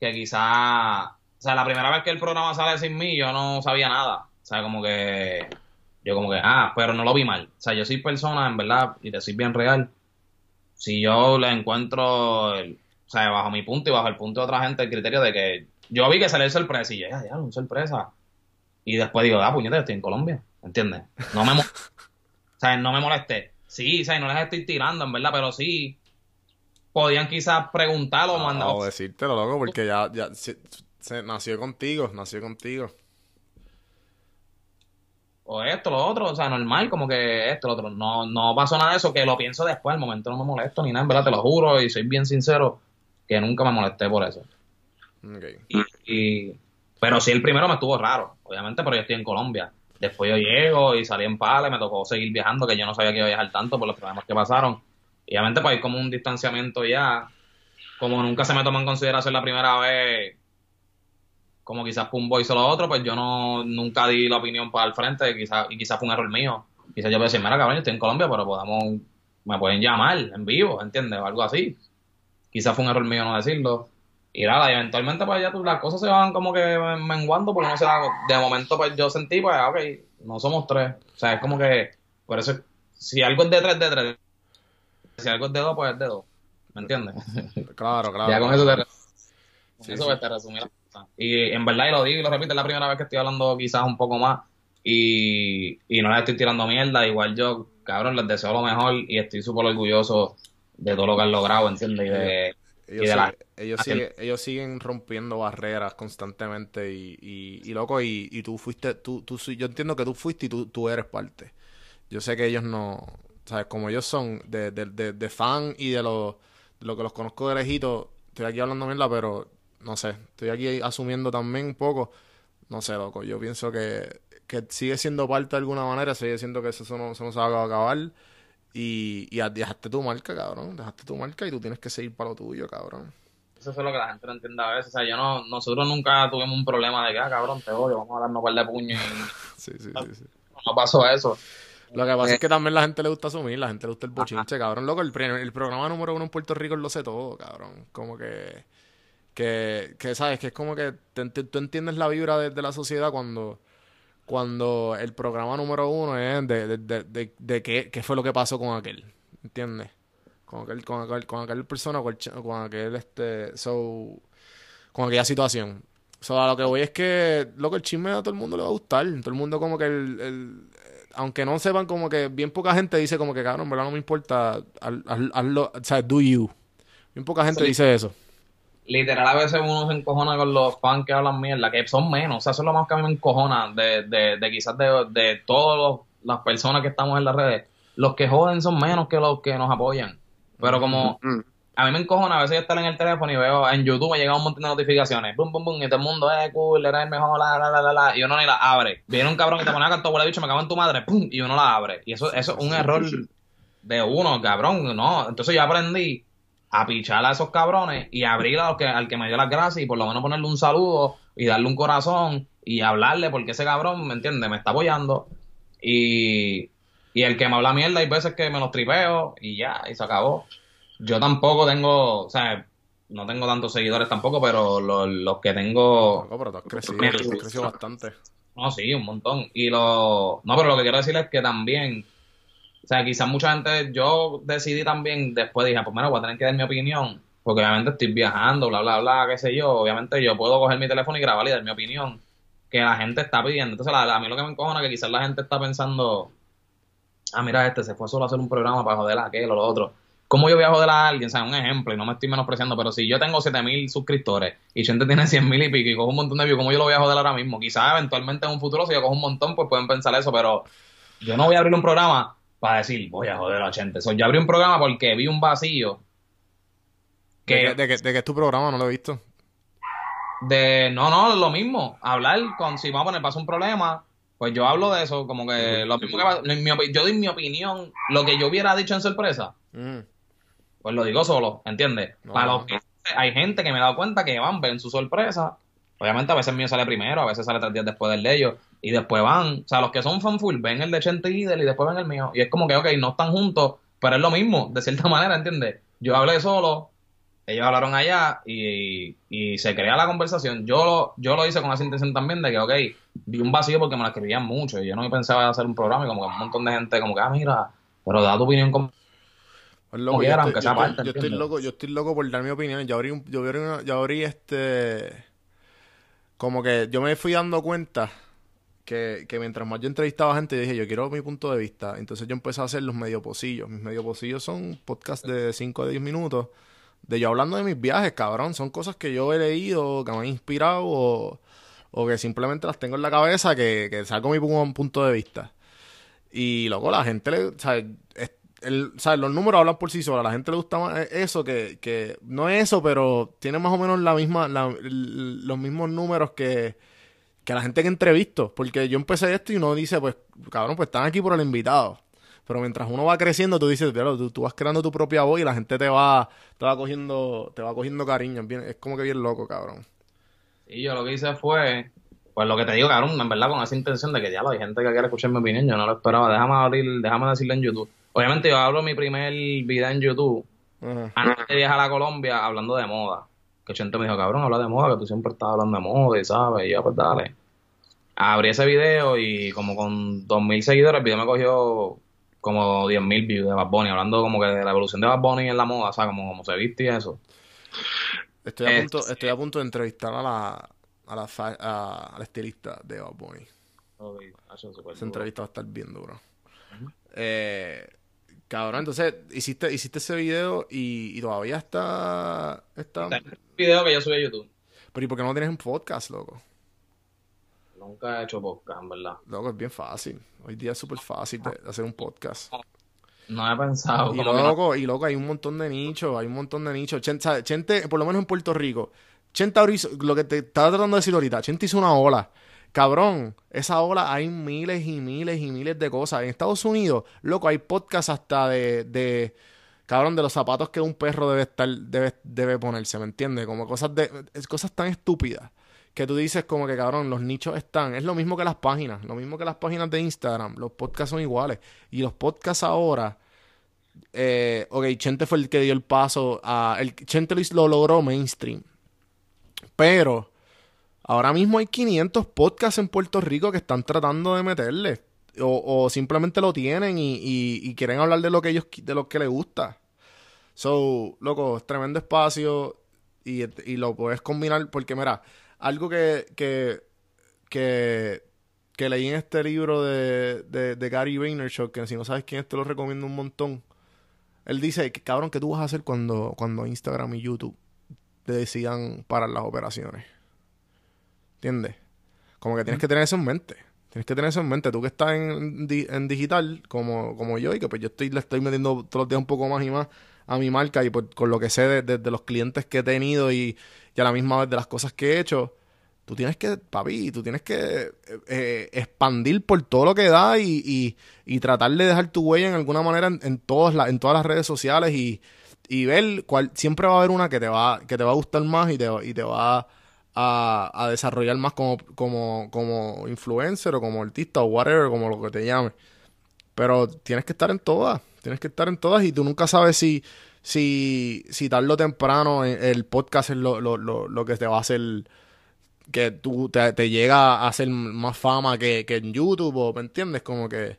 que quizá, o sea, la primera vez que el programa sale sin mí, yo no sabía nada. O sea, como que, yo como que, ah, pero no lo vi mal. O sea, yo soy persona, en verdad, y te soy bien real. Si yo le encuentro, o sea, bajo mi punto y bajo el punto de otra gente, el criterio de que yo vi que salió sorpresa y yo, ya, ya, una sorpresa. Y después digo, ah, puñete, estoy en Colombia, ¿entiendes? No me, o sea, no me molesté. Sí, o sea, no les estoy tirando, en verdad, pero sí, podían quizás preguntarlo o mandar. O decírtelo, loco, porque ya, ya se, nació contigo, nació contigo. O esto, lo otro, o sea, normal, como que esto, lo otro. No, no pasó nada de eso, que lo pienso después, al momento no me molesto ni nada, en verdad, te lo juro, y soy bien sincero, que nunca me molesté por eso. Okay. Y, pero sí, el primero me estuvo raro, obviamente, pero yo estoy en Colombia. Después yo llego y salí en pala me tocó seguir viajando, que yo no sabía que iba a viajar tanto por los problemas que pasaron y obviamente pues hay como un distanciamiento ya, como nunca se me toma en consideración la primera vez, como quizás fue un voice o lo otro, pues yo no nunca di la opinión para el frente, quizás, y quizás fue un error mío. Quizás yo a decir, mira cabrón, yo estoy en Colombia, pero podamos, me pueden llamar en vivo, ¿entiendes? O algo así. Quizás fue un error mío no decirlo. Y nada, y eventualmente pues ya las cosas se van como que menguando, porque no sé, de momento pues yo sentí, pues, ok, no somos tres. O sea, es como que, por eso, si algo es de tres, de tres si algo es de dos, pues es de dos. ¿Me entiendes? Claro, claro. Ya con eso te, sí, eso te resumí Y en verdad, y lo digo y lo repito, es la primera vez que estoy hablando quizás un poco más. Y, y no les estoy tirando mierda. Igual yo, cabrón, les deseo lo mejor y estoy súper orgulloso de todo lo que han logrado, ¿entiendes? Y de, ellos, ellos, siguen rompiendo barreras constantemente y, y, y loco, y, y, tú fuiste, tú, tú, yo entiendo que tú fuiste y tú, tú eres parte. Yo sé que ellos no, ¿sabes? Como ellos son de, de, de, de fan y de lo, lo que los conozco de lejito, estoy aquí hablando mierda, pero no sé, estoy aquí asumiendo también un poco, no sé, loco, yo pienso que, que sigue siendo parte de alguna manera, sigue siendo que eso no, se va a acabar. Y, y dejaste tu marca, cabrón. Dejaste tu marca y tú tienes que seguir para lo tuyo, cabrón. Eso es lo que la gente no entiende a veces. O sea, yo no, nosotros nunca tuvimos un problema de que, ah, cabrón, te odio, vamos a darnos un par de puños. sí, sí, sí, sí. No pasó eso. Lo que pasa es que también la gente le gusta asumir, la gente le gusta el bochinche, cabrón. Loco, el, el programa número uno en Puerto Rico lo sé todo, cabrón. Como que, que, que sabes, que es como que tú entiendes la vibra de, la sociedad cuando, cuando el programa número uno es de, de, de, de qué, qué, fue lo que pasó con aquel, ¿entiendes? Con aquel, con aquel, con aquel persona, con, con aquel, este, so, con aquella situación. So, a lo que voy es que, loco, el chisme a todo el mundo le va a gustar. Todo el mundo como que el aunque no sepan como que bien poca gente dice como que cabrón, verdad no me importa, hazlo, o sea, do you. Bien poca gente dice eso. Literal, a veces uno se encojona con los fans que hablan mierda, que son menos, o sea, eso es lo más que a mí me encojona de, de, de quizás de, de todas las personas que estamos en las redes. Los que joden son menos que los que nos apoyan. Pero como mm a mí me encojona a veces yo estar en el teléfono y veo en YouTube me llega un montón de notificaciones, bum, bum, bum, y todo el mundo, eh, cool, era el mejor, la, la, la, la, la, y uno ni la abre. Viene un cabrón y te pone a cantar, bicho, me cago en tu madre, pum, y uno la abre. Y eso, eso es un error de uno, cabrón, ¿no? Entonces yo aprendí a pichar a esos cabrones y abrir al que, al que me dio las gracias y por lo menos ponerle un saludo y darle un corazón y hablarle porque ese cabrón, ¿me entiende? Me está apoyando. Y, y el que me habla mierda hay veces que me los tripeo y ya, y se acabó yo tampoco tengo, o sea, no tengo tantos seguidores tampoco, pero los, que tengo... No, pero has crecido, bastante. No, sí, un montón. Y lo... No, pero lo que quiero decir es que también, sea, quizás mucha gente, yo decidí también, después dije, pues mira, voy a tener que dar mi opinión, porque obviamente estoy viajando, bla, bla, bla, qué sé yo, obviamente yo puedo coger mi teléfono y grabar y dar mi opinión, que la gente está pidiendo. Entonces, a mí lo que me encojona es que quizás la gente está pensando, ah, mira, este se fue solo a hacer un programa para joder a aquel o lo otro ¿Cómo yo voy a joder a alguien? O sea, un ejemplo, y no me estoy menospreciando, pero si yo tengo 7000 suscriptores y gente tiene 100.000 y pico y cojo un montón de views, ¿cómo yo lo voy a joder ahora mismo? Quizás eventualmente en un futuro, si yo cojo un montón, pues pueden pensar eso, pero yo no voy a abrir un programa para decir, voy a joder a gente. So, yo abrí un programa porque vi un vacío. Que, ¿De, que, es tu programa? No lo he visto. De, no, no, lo mismo. Hablar con, si vamos a poner, pasa un problema, pues yo hablo de eso, como que lo mismo que mi yo doy mi opinión, lo que yo hubiera dicho en sorpresa, Mm. pues lo digo solo, ¿entiendes? No, Para no. los que hay gente que me he dado cuenta que van, ven su sorpresa. Obviamente a veces el mío sale primero, a veces sale tres días después del de ellos, y después van, o sea, los que son fan full ven el de Chente y Idel y después ven el mío. Y es como que, ok, no están juntos, pero es lo mismo, de cierta manera, ¿entiendes? Yo hablé solo, ellos hablaron allá y, y se crea la conversación. Yo lo, yo lo hice con esa intención también de que, ok, vi un vacío porque me la escribían mucho y yo no pensaba hacer un programa y como que un montón de gente como que, ah, mira, pero da tu opinión como... Pues, loco, Como yo, quiera, estoy, aunque yo sea estoy- parte, yo estoy loco, yo estoy loco por dar mi opinión. Ya abrí, un- yo abrí, una- yo abrí este. Como que yo me fui dando cuenta que, que mientras más yo entrevistaba gente, dije, yo quiero mi punto de vista. Entonces yo empecé a hacer los medio pocillos. Mis medio pocillos son podcasts de 5 a 10 minutos. De yo hablando de mis viajes, cabrón. Son cosas que yo he leído, que me han inspirado o, o que simplemente las tengo en la cabeza, que, que saco mi pu- punto de vista. Y luego la gente le, o sea, el- sea, los números hablan por sí solos. A la gente le gusta más eso que, que no es eso, pero tiene más o menos la misma, los mismos números que, que la gente que entrevisto. Porque yo empecé esto y uno dice, pues, cabrón, pues están aquí por el invitado. Pero mientras uno va creciendo, tú dices, "Diablo, tú, tú vas creando tu propia voz y la gente te va, te va cogiendo, te va cogiendo cariño. Es, como que bien loco, cabrón. Y yo lo que hice fue, pues lo que te digo, cabrón, en verdad con esa intención de que ya hay gente que quiere escuchar mi yo no lo esperaba. Déjame abrir, déjame decirlo en YouTube. Obviamente yo hablo mi primer video en YouTube Ajá. antes de viajar a Colombia hablando de moda. Que Chente me dijo, cabrón, habla de moda, que tú siempre estás hablando de moda y sabes, y yo pues dale. Abrí ese video y como con 2.000 seguidores el video me cogió como 10.000 views de Bad Bunny, hablando como que de la evolución de Bad Bunny en la moda, o sea, como, como se viste y eso. Estoy a punto, estoy a punto de entrevistar a la, a la, a, a la estilista de Bad Bunny. Esa entrevista va a estar bien dura. Eh, cabrón, entonces hiciste, hiciste ese video y, y todavía está, está... Un video que yo subí a YouTube. Pero ¿y por qué no tienes un podcast, loco? Nunca he hecho podcast, en verdad. Loco, es bien fácil. Hoy día es súper fácil de, de hacer un podcast. No he pensado. Y no- loco, y loco, hay un montón de nichos, hay un montón de nichos. Chen- sabe, Chente, por lo menos en Puerto Rico, Chente lo que te estaba tratando de decir ahorita, Chente hizo una ola. Cabrón, esa ola hay miles y miles y miles de cosas. En Estados Unidos, loco, hay podcasts hasta de, de cabrón, de los zapatos que un perro debe estar, debe, debe ponerse, ¿me entiendes? Como cosas de, cosas tan estúpidas que tú dices como que, cabrón, los nichos están. Es lo mismo que las páginas, lo mismo que las páginas de Instagram. Los podcasts son iguales. Y los podcasts ahora, eh, ok, Chente fue el que dio el paso a... El, Chente lo logró mainstream. Pero ahora mismo hay 500 podcasts en Puerto Rico que están tratando de meterle. O, o simplemente lo tienen y, quieren hablar de lo que ellos de lo que les gusta. So, loco, es tremendo espacio y, lo puedes combinar porque, mira, algo que, que, que, leí en este libro de, de, Gary Vaynerchuk, que si no sabes quién es, te lo recomiendo un montón. Él dice, cabrón, ¿qué tú vas a hacer cuando, cuando Instagram y YouTube te decidan parar las operaciones? ¿Entiendes? Como que tienes que tener eso en mente. Tienes que tener eso en mente. Tú que estás en, en digital, como, como yo, y que pues yo estoy, le estoy metiendo todos los días un poco más y más a mi marca y por, con lo que sé de, de- de los clientes que he tenido y, y a la misma vez de las cosas que he hecho, tú tienes que, papi, tú tienes que eh, eh, expandir por todo lo que da y, y, y tratar de dejar tu huella en alguna manera en, en todas, las, en todas las redes sociales y, y ver cuál, siempre va a haber una que te va, que te va a gustar más y te, va- y te va a, a desarrollar más como, como, como influencer o como artista o whatever, como lo que te llame. Pero tienes que estar en todas, tienes que estar en todas y tú nunca sabes si, si, si tarde o temprano el, podcast es lo, lo, lo, lo que te va a hacer que tú te, llega a hacer más fama que, que en YouTube me entiendes como que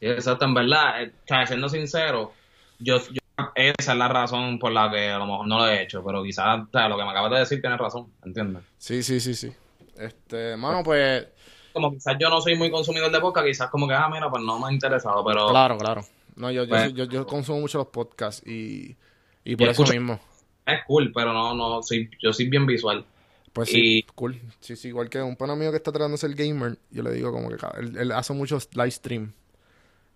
Sí, exacto, en verdad, eh, siendo sincero, yo, yo- esa es la razón por la que a lo mejor no lo he hecho, pero quizás, o sea, lo que me acabas de decir tienes razón, ¿entiendes? sí sí sí sí este mano pues Como quizás yo no soy muy consumidor de podcast, quizás como que, ah, mira, pues no me ha interesado, pero claro claro no yo yo, Pues- yo, yo consumo mucho los podcasts y y por eso escucho- mismo es cool, pero no, no, soy, yo soy bien visual. Pues sí, Y- cool. Sí, sí, igual que un pana mío que está tratando de ser gamer, yo le digo como que él, él hace muchos live stream.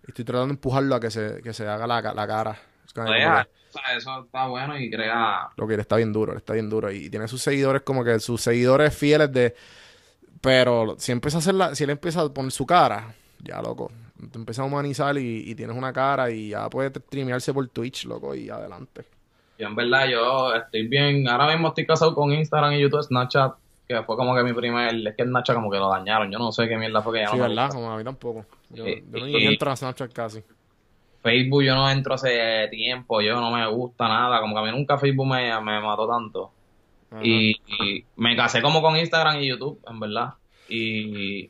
Y estoy tratando de empujarlo a que se, que se haga la, la cara. Como Pues, que ah, eso está bueno y crea... lo que él está bien duro, él está bien duro. Y tiene sus seguidores como que sus seguidores fieles de Pero si empieza a hacer la, si él empieza a poner su cara, ya loco, te empieza a humanizar y, y tienes una cara y ya puedes streamearse por Twitch, loco, y adelante. Yo en verdad, yo estoy bien, ahora mismo estoy casado con Instagram y YouTube, Snapchat, que fue como que mi primer, es que Snapchat como que lo dañaron, yo no sé qué mierda fue que ya Sí, no me ¿verdad? gusta. Como a mí tampoco. Yo, Eh, yo no y- ni entro a Snapchat casi. Facebook yo no entro hace tiempo, yo no me gusta nada, como que a mí nunca Facebook me, me mató tanto. Y, y me casé como con Instagram y YouTube, en verdad. Y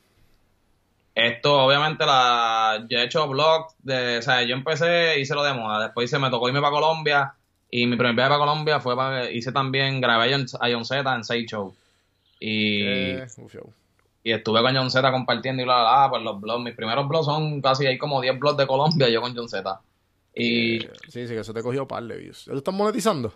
esto, obviamente, la, yo he hecho blogs, de, o sea, yo empecé, hice lo de moda, después se me tocó irme para Colombia, y mi primer viaje para Colombia fue para, hice también, grabé a John- Z en Sage Show. Y, Eh. Y estuve con John Z compartiendo y bla, bla, bla, pues los blogs, mis primeros blogs son casi, hay como 10 blogs de Colombia, yo con John Z. Y sí, sí, que eso te cogió par de views. ¿Tú estás monetizando?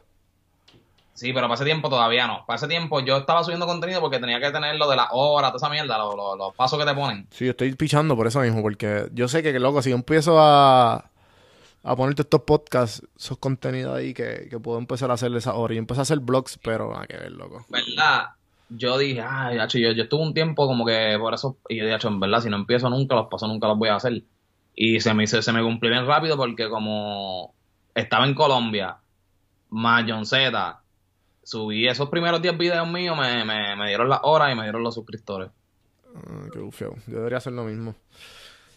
Sí, pero para ese tiempo todavía no. Para ese tiempo yo estaba subiendo contenido porque tenía que tener lo de las horas, toda esa mierda, lo- lo- los pasos que te ponen. Sí, yo estoy pichando por eso mismo, porque yo sé que, loco, si yo empiezo a, a ponerte estos podcasts, esos contenidos ahí que, que puedo empezar a hacer esa hora. Y empecé a hacer blogs, pero nada que ver, loco. ¿Verdad? Yo dije, ay, hacho, yo, yo estuve un tiempo como que por eso, y yo dije, en verdad, si no empiezo nunca, los pasos nunca los voy a hacer. Y se me, hizo- se me cumplió bien rápido porque como estaba en Colombia, más John Z, subí esos primeros 10 videos míos, me, me, me dieron las horas y me dieron los suscriptores. Ah, qué bufeo. Yo debería hacer lo mismo.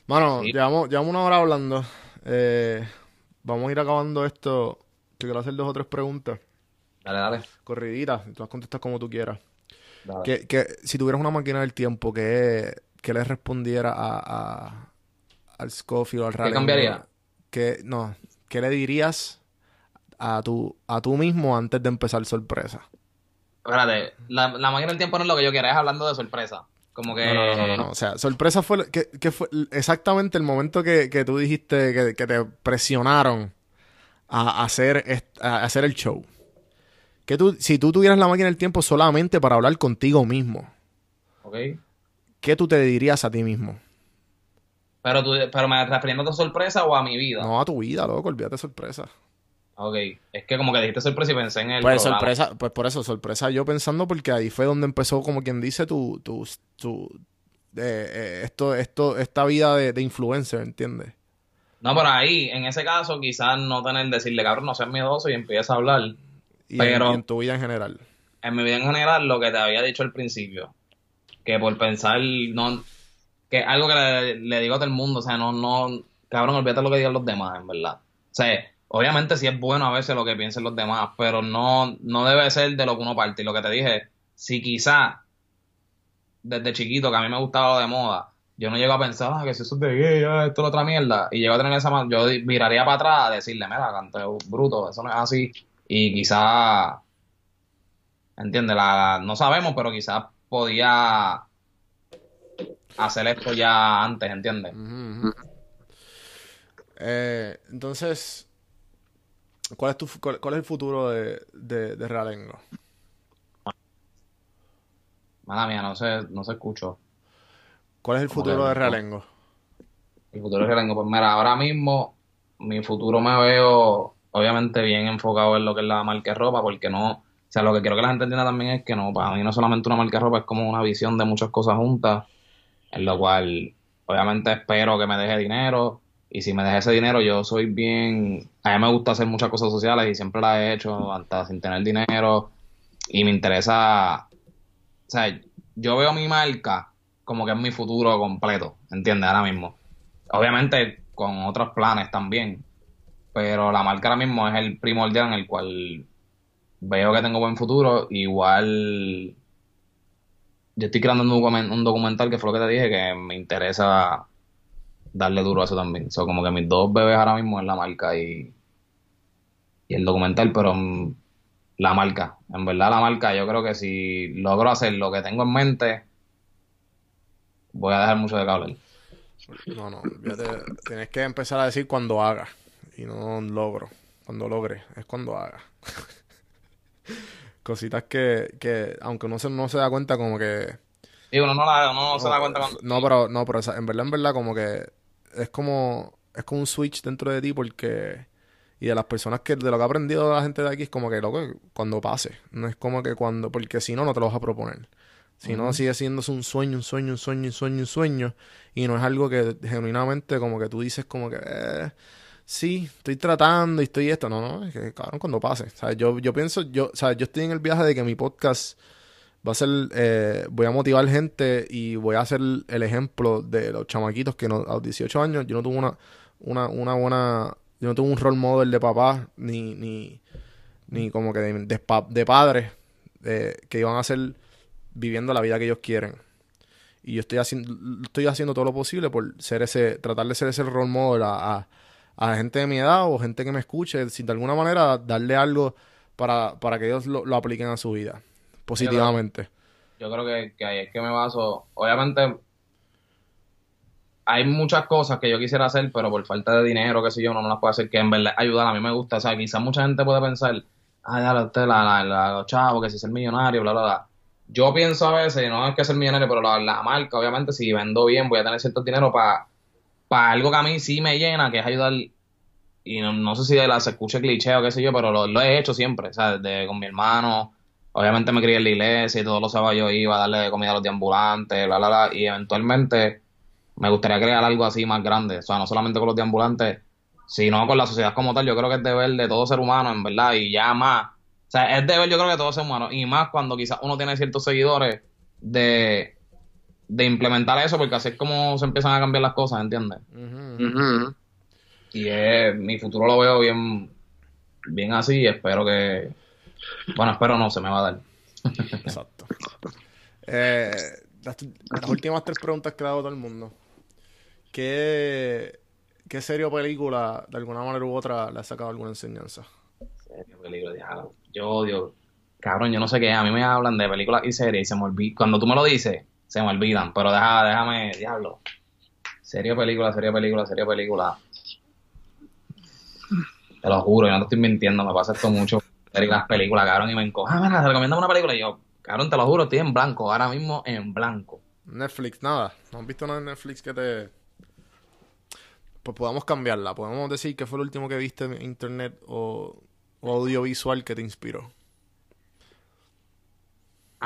Mano, Sí. llevamos, llevamos una hora hablando. Eh, vamos a ir acabando esto. Te quiero hacer dos o tres preguntas. Dale, dale. Corriditas. y Tú las contestas como tú quieras. Que, que si tuvieras una máquina del tiempo, que, que le respondiera a, a- al Scofield o al Realengo? cambiaría? Que, no, ¿qué le dirías a tu, a tú mismo antes de empezar sorpresa? Espérate, la, la máquina del tiempo no es lo que yo quiera, es hablando de sorpresa. Como que... No, no, no, no. O sea, sorpresa fue, que, que fue exactamente el momento que, que tú dijiste que, que te presionaron a hacer, a hacer el show. Que tú, si tú tuvieras la máquina del tiempo solamente para hablar contigo mismo, Ok. ¿qué tú te dirías a ti mismo? Pero, tú, pero me refiriendo a sorpresa o a mi vida. No a tu vida, loco, olvídate sorpresa. Ok. Es que como que dijiste sorpresa y pensé en el Pues programa. sorpresa, pues por eso, sorpresa yo pensando porque ahí fue donde empezó, como quien dice, tu, tu, tu eh, eh, esto, esto, esta vida de, de influencer, ¿entiendes? No, pero ahí, en ese caso, quizás no tener decirle, cabrón, no seas miedoso y empieza a hablar. Y, Pero- en, y en tu vida en general. En mi vida en general, lo que te había dicho al principio, que por pensar, no, que algo que le, le digo a todo el mundo, o sea, no, no, cabrón, olvídate lo que digan los demás, en verdad. O sea, obviamente sí es bueno a veces lo que piensen los demás, pero no, no debe ser de lo que uno parte. Y lo que te dije, si quizá desde chiquito, que a mí me gustaba lo de moda, yo no llego a pensar, ah, que si eso es de gay, ah, esto es otra mierda, y llego a tener esa mano, yo miraría para atrás a decirle, mira, canto bruto, eso no es así, y quizá, ¿entiendes? La, no sabemos, pero quizás podía hacer esto ya antes, ¿entiendes? Eh, entonces, ¿cuál es, tu, cuál, cuál es el futuro de, de, de Realengo? Mala mía, no se, no se escuchó. ¿Cuál es el futuro de. Realengo? El futuro que tengo, pues mira, ahora mismo mi futuro me veo obviamente bien enfocado en lo que es la marca de ropa, porque no, o sea, lo que quiero que la gente entienda también es que no, para mí no es solamente una marca de ropa, es como una visión de muchas cosas juntas, en lo cual obviamente espero que me deje dinero, y si me deje ese dinero yo soy bien, a mí me gusta hacer muchas cosas sociales y siempre las he hecho, hasta sin tener dinero, y me interesa, o sea, yo veo mi marca como que es mi futuro completo, ¿entiendes? Ahora mismo. Obviamente con otros planes también, pero la marca ahora mismo es el primordial en el cual veo que tengo buen futuro. Igual yo estoy creando un, documen- un documental que fue lo que te dije, que me interesa darle duro a eso también. So, como que mis dos bebés ahora mismo es la marca y, y el documental, pero mm, la marca, en verdad la marca, yo creo que si logro hacer lo que tengo en mente, voy a dejar mucho de cable. No, no, olvídate, tienes que empezar a decir cuando haga y no logro, cuando logre, es cuando haga. Cositas que, que aunque uno se, no se da cuenta como que... Y uno no, la, uno no se da cuenta cuando... No, pero, no, pero en verdad, en verdad, como que es como, es como un switch dentro de ti porque... Y de las personas que, de lo que ha aprendido la gente de aquí es como que, loco, cuando pase. No es como que cuando, porque si no, no te lo vas a proponer. Sino sigue siendo un sueño, un sueño, un sueño, un sueño, un sueño. Y no es algo que genuinamente como que tú dices como que... Eh, sí, estoy tratando y estoy esto. No, no, es que cabrón cuando pase. O yo, yo pienso, yo, o sea, yo estoy en el viaje de que mi podcast va a ser, eh, voy a motivar gente y voy a hacer el ejemplo de los chamaquitos que no, a los 18 años yo no tuve una, una, una buena, yo no tuve un role model de papá ni, ni, ni como que de, de, padres eh, que iban a ser viviendo la vida que ellos quieren. Y yo estoy haciendo, estoy haciendo todo lo posible por ser ese, tratar de ser ese role model a, a, gente de mi edad o gente que me escuche, sin de alguna manera darle algo para, para que ellos lo, lo apliquen a su vida positivamente. Yo creo, que, ahí es que me baso. Obviamente, hay muchas cosas que yo quisiera hacer, pero por falta de dinero, qué sé yo, no, no las puedo hacer, que en verdad ayudar. A mí me gusta. O sea, quizás mucha gente puede pensar, ah, ya, usted, la, la, los chavos, que si es el millonario, bla, bla, bla. Yo pienso a veces, no es que ser millonario, pero la, la marca, obviamente, si vendo bien, voy a tener cierto dinero para para algo que a mí sí me llena, que es ayudar. Y no, sé si de la, se escuche cliché o qué sé yo, pero lo, he hecho siempre, o sea, de, con mi hermano, Obviamente me crié en la iglesia y todos los sábados yo iba a darle comida a los deambulantes, bla, bla, bla. Y eventualmente me gustaría crear algo así más grande. O sea, no solamente con los deambulantes, sino con la sociedad como tal. Yo creo que es deber de todo ser humano, en verdad. Y ya más. O sea, es deber yo creo que de todo ser humano. Y más cuando quizás uno tiene ciertos seguidores de, de implementar eso, porque así es como se empiezan a cambiar las cosas, ¿entiendes? Y es, mi futuro lo veo bien, bien así y espero que bueno, espero no, se me va a dar. Exacto. Eh, las, últimas tres preguntas que ha dado todo el mundo. ¿Qué, ¿Qué serie o película, de alguna manera u otra, le ha sacado alguna enseñanza? Serie película, Yo odio. Cabrón, yo no sé qué. A mí me hablan de películas y series y se me olvida. Cuando tú me lo dices, se me olvidan. Pero deja, déjame, diablo. Serie película, serie película, serie película. Te lo juro, yo no te estoy mintiendo, me pasa esto mucho las películas, cabrón, y me encoja, ah, te recomiendo una película y yo, cabrón, te lo juro, estoy en blanco, ahora mismo en blanco. Netflix, nada, ¿no has visto nada en Netflix que te... Pues podamos cambiarla, podemos decir que fue el último que viste en internet o, audiovisual que te inspiró.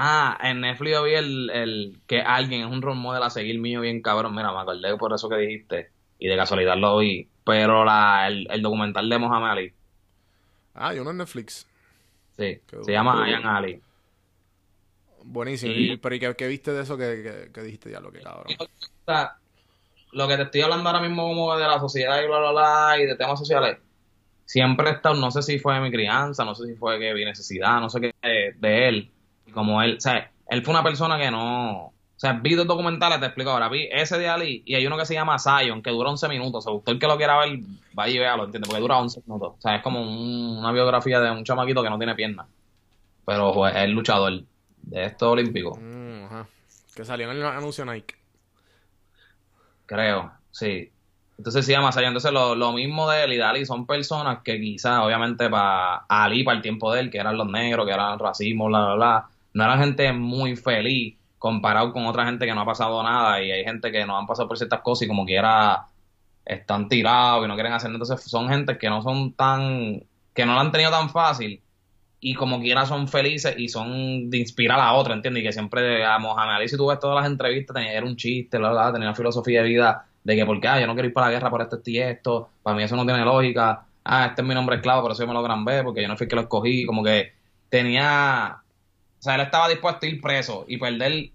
Ah, en Netflix yo vi el, el que alguien es un role model a seguir mío bien cabrón. Mira, me acordé por eso que dijiste. Y de casualidad lo vi. Pero la, el, el documental de Mohamed Ali. Ah, y uno en Netflix. Sí, se llama Ian Ali. Buenísimo. Y, pero ¿y qué, viste de eso que, dijiste ya lo que cabrón? Lo que te estoy hablando ahora mismo como de la sociedad y bla, bla, bla, y de temas sociales, siempre he estado, no sé si fue de mi crianza, no sé si fue que vi necesidad, no sé qué, de, él. Y como él, o sea, él fue una persona que no, o sea, vi dos documentales, te explico ahora. Vi ese de Ali y hay uno que se llama Zion, que dura 11 minutos. O sea, usted el que lo quiera ver, vaya y véalo, ¿entiendes? Porque dura 11 minutos. O sea, es como una biografía de un chamaquito que no tiene piernas. Pero pues, es luchador de esto olímpico. Mm, ajá. Que salió en el anuncio Nike. Creo, sí. Entonces se llama Zion. Entonces lo, lo mismo de él y de Ali son personas que quizás, obviamente, para Ali, para el tiempo de él, que eran los negros, que eran el racismo, bla, bla, bla, no eran gente muy feliz comparado con otra gente que no ha pasado nada y hay gente que no han pasado por ciertas cosas y como quiera están tirados y no quieren hacer entonces son gente que no son tan que no lo han tenido tan fácil y como quiera son felices y son de inspirar a otra, ¿entiendes? Y que siempre a Mohamed si tú ves todas las entrevistas, tenía, era un chiste, la verdad, tenía una filosofía de vida de que, porque, ah, yo no quiero ir para la guerra por esto y esto, para mí eso no tiene lógica, ah, este es mi nombre esclavo, pero eso yo me lo gran B, porque yo no fui el que lo escogí, como que tenía o sea, él estaba dispuesto a ir preso y perder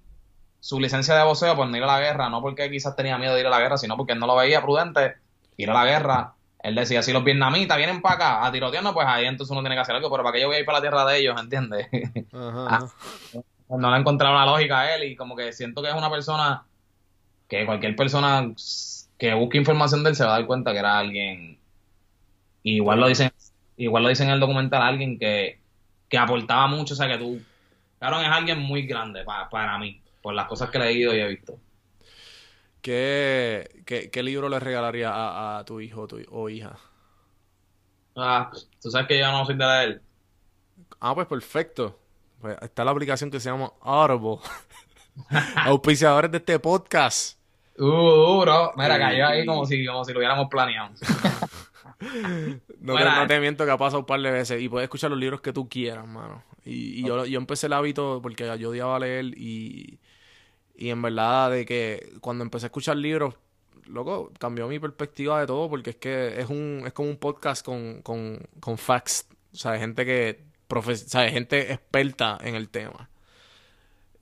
su licencia de voceo por no ir a la guerra, no porque quizás tenía miedo de ir a la guerra, sino porque él no lo veía prudente ir a la guerra. Él decía, si los vietnamitas vienen para acá a tirotearnos, pues ahí entonces uno tiene que hacer algo, pero para que yo voy a ir para la tierra de ellos, ¿entiendes? Ah, no le he encontrado una lógica a él y como que siento que es una persona que cualquier persona que busque información de él se va a dar cuenta que era alguien igual lo dicen igual lo dicen en el documental alguien que, que aportaba mucho o sea que tú Claro, es alguien muy grande para, mí, por las cosas que he leído y he visto. ¿Qué, qué, libro le regalaría a, tu hijo o hija? Ah, tú sabes que yo no soy de leer. Ah, pues perfecto. Pues está la aplicación que se llama Audible. Auspiciadores de este podcast. Uh, uh bro. Mira, cayó ahí como si, como si lo hubiéramos planeado. no, te, no, te, miento que ha pasado un par de veces y puedes escuchar los libros que tú quieras, mano. Y, y yo, yo empecé el hábito porque yo odiaba leer y, y en verdad de que cuando empecé a escuchar libros, loco, cambió mi perspectiva de todo porque es que es un es como un podcast con, con, con facts, o sea, gente que profe o sea, gente experta en el tema.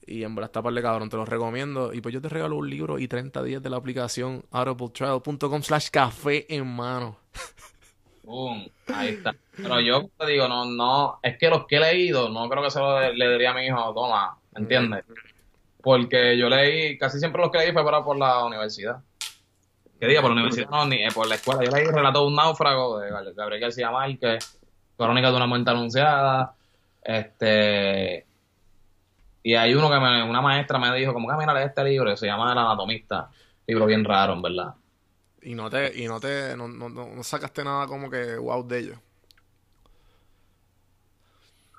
Y en verdad está par de cabrón, te lo recomiendo. Y pues yo te regalo un libro y 30 días de la aplicación audibletrial.com slash café en mano. Boom, ahí está. Pero yo te digo, no, no, es que los que he leído, no creo que se lo le diría a mi hijo, toma, ¿entiendes? Porque yo leí, casi siempre los que leí fue para por la universidad. Que diga, por la universidad, no, ni eh, por la escuela. Yo leí Relato de un náufrago de Gabriel García Márquez, Crónica de una muerte anunciada, este... Y hay uno que me, una maestra me dijo, como que "Ah, mira, este libro, se llama El Anatomista. Libro bien raro, en verdad. Y no te, y no te, no, no, no, sacaste nada como que wow de ellos.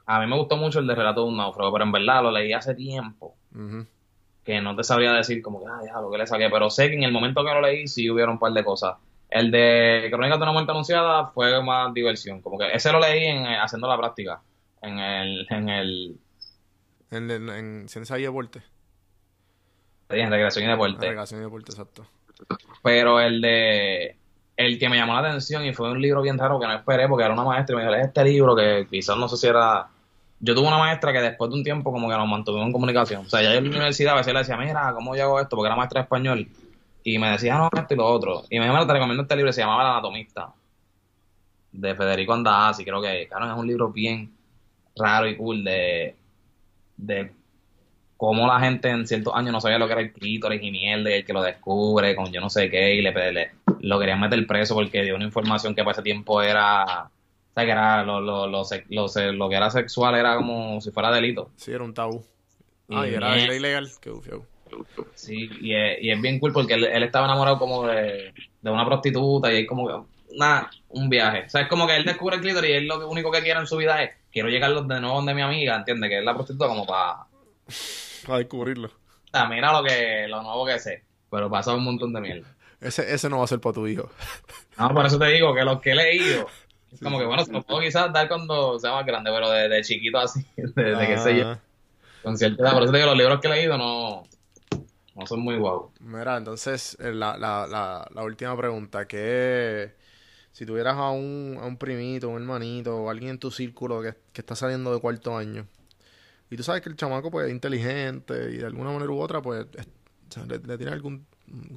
A mí me gustó mucho el de Relato de un náufrago, pero en verdad lo leí hace tiempo. Que no te sabría decir como que, ah, ya, lo que le saqué, pero sé que en el momento que lo leí sí hubieron un par de cosas. El de Crónicas de una muerte anunciada fue más diversión, como que ese lo leí en, eh, haciendo la práctica, en el, en el, En, en, en ciencia y deporte. en recreación y deporte. Y deporte, exacto. Pero el de, el que me llamó la atención y fue un libro bien raro que no esperé porque era una maestra y me dijo, lee este libro que quizás no sé si era... Yo tuve una maestra que después de un tiempo como que nos mantuvimos en comunicación. O sea, ya en la universidad a veces le decía, mira, ¿cómo yo hago esto? Porque era maestra de español. Y me decía, no, esto y lo otro. Y me dijo, "Mira, te recomiendo este libro, se llamaba El Anatomista. De Federico Andazzi, creo que, claro, es un libro bien raro y cool de, de cómo la gente en ciertos años no sabía lo que era el clítoris y mierda, y el que lo descubre con yo no sé qué, y le, le- lo querían meter preso porque dio una información que para ese tiempo era, o sea, que era lo, lo, lo, lo, que era sexual era como si fuera delito. Sí, era un tabú. Ah, y era, ilegal. Qué bufiado. Sí, y es, y es bien cool porque él, él estaba enamorado como de, de una prostituta y es como que, nada, un viaje. O sea, es como que él descubre el clítoris y él lo único que quiere en su vida es, quiero llegar de nuevo donde mi amiga, ¿entiendes? Que es la prostituta como para, A descubrirlo. Ah, mira lo que lo nuevo que sé, pero pasa un montón de mierda. Ese, ese no va a ser para tu hijo. No, por eso te digo que los que he leído, es como que bueno, se lo puedo quizás dar cuando sea más grande, pero de, de chiquito así, de, de qué sé yo, Ah, con cierta. Por eso te digo, los libros que he leído no, no son muy guau. Mira, entonces, eh, la, la, la, la última pregunta, que si tuvieras a un, a un primito, un hermanito o alguien en tu círculo que, que está saliendo de cuarto año, y tú sabes que el chamaco pues es inteligente y de alguna manera u otra pues le, tiene algún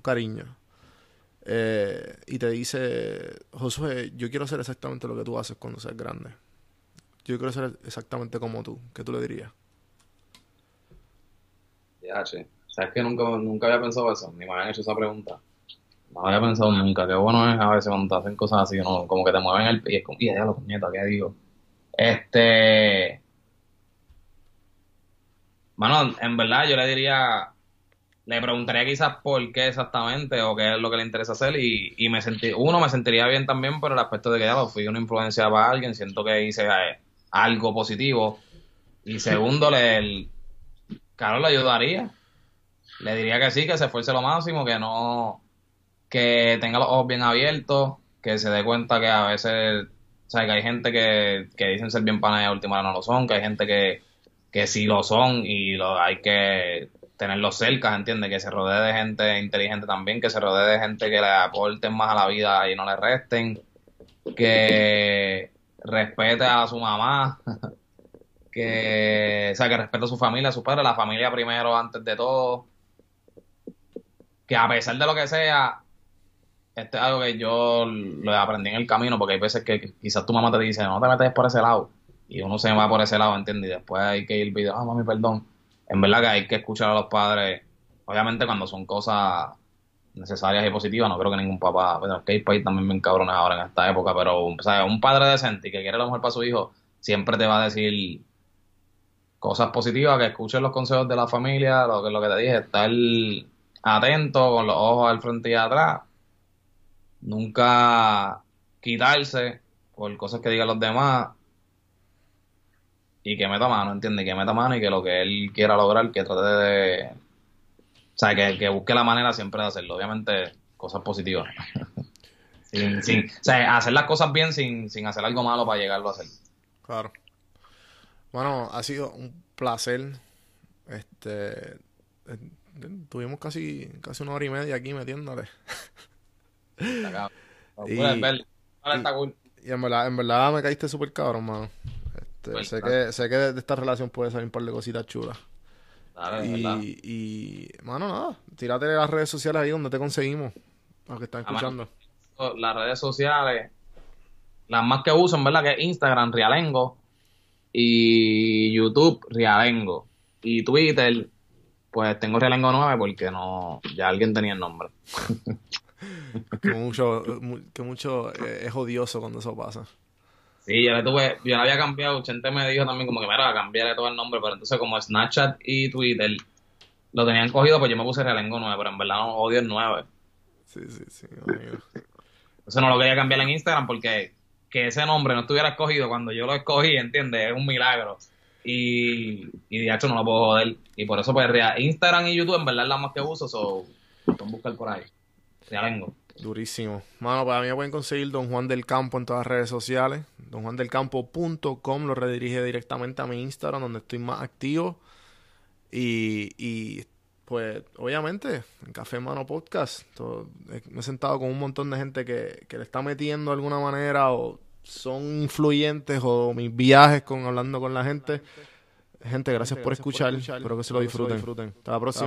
cariño, eh, y te dice, Josué, yo quiero hacer exactamente lo que tú haces cuando seas grande. Yo quiero ser exactamente como tú. ¿Qué tú le dirías? Ya, che. ¿Sabes que nunca, nunca había pensado eso? Ni me habían hecho esa pregunta. No había pensado nunca. Qué bueno es a veces cuando te hacen cosas así, ¿no? como que te mueven el pie. Y es como, ya lo puñeta, ¿qué digo? Este. Bueno, en verdad yo le diría. Le preguntaría quizás por qué exactamente o qué es lo que le interesa hacer y, y me sentí, uno, me sentiría bien también por el aspecto de que ya lo fui una influencia para alguien, siento que hice eh, algo positivo y segundo, le, el- claro, le ayudaría, le diría que sí, que se esfuerce lo máximo, que no, que tenga los ojos bien abiertos, que se dé cuenta que a veces, o sea, que hay gente que, que dicen ser bien panas y a última hora no lo son, que hay gente que, que sí lo son y lo, hay que tenerlos cerca, ¿entiendes? Que se rodee de gente inteligente también, que se rodee de gente que le aporten más a la vida y no le resten, que respete a su mamá, que, o sea, que respete a su familia, a su padre, la familia primero antes de todo, que a pesar de lo que sea, esto es algo que yo lo aprendí en el camino, porque hay veces que quizás tu mamá te dice, no te metes por ese lado, y uno se va por ese lado, ¿entiendes? Y después hay que ir video, ah, mami, perdón. En verdad que hay que escuchar a los padres, obviamente cuando son cosas necesarias y positivas, no creo que ningún papá, bueno, que hay país también me encabrones ahora en esta época, pero o un padre decente y que quiere lo mejor para su hijo, siempre te va a decir cosas positivas, que escuchen los consejos de la familia, lo que, lo que te dije, estar atento, con los ojos al frente y atrás, nunca quitarse por cosas que digan los demás y que meta mano, ¿entiendes? Que meta mano y que lo que él quiera lograr, que trate de... O sea, que, que busque la manera siempre de hacerlo. Obviamente, cosas positivas. sin, sin, o sea, hacer las cosas bien sin, sin hacer algo malo para llegarlo a hacer. Claro. Bueno, ha sido un placer. Este. eh, Tuvimos casi, casi una hora y media aquí metiéndole. Y- cool. Y en verdad, en verdad me caíste súper cabrón, mano. Este, Pues, sé, claro. que, sé que de esta relación puede salir un par de cositas chulas. De verdad. Y, y, mano, nada. Tírate las redes sociales ahí donde te conseguimos. Para que están Ah, escuchando. Las redes sociales, las más que uso, en verdad, que es Instagram, Rialengo. Y YouTube, Rialengo. Y Twitter, pues tengo Rialengo 9 porque no, ya alguien tenía el nombre. Que mucho, mu- que mucho eh, es odioso cuando eso pasa. Sí, yo le tuve, yo le había cambiado, Chente me dijo también como que mira, cambiarle todo el nombre, pero entonces como Snapchat y Twitter lo tenían cogido, pues yo me puse Realengo 9, pero en verdad no odio el 9. Sí, sí, sí. amigo. Entonces no lo quería cambiar en Instagram porque que ese nombre no estuviera escogido cuando yo lo escogí, ¿entiendes? Es un milagro. Y, y de hecho no lo puedo joder. Y por eso pues Instagram y YouTube en verdad es la más que uso, so buscar por ahí. Realengo. Durísimo. Mano, para mí me pueden conseguir Don Juan del Campo en todas las redes sociales. Donjuandelcampo.com lo redirige directamente a mi Instagram, donde estoy más activo. Y, y pues, obviamente, en Café Mano Podcast, todo- eh, me he sentado con un montón de gente que, que le está metiendo de alguna manera o son influyentes o mis viajes con hablando con la gente. Gente, gracias, por, escuchar. Espero que se lo disfruten. Hasta la próxima.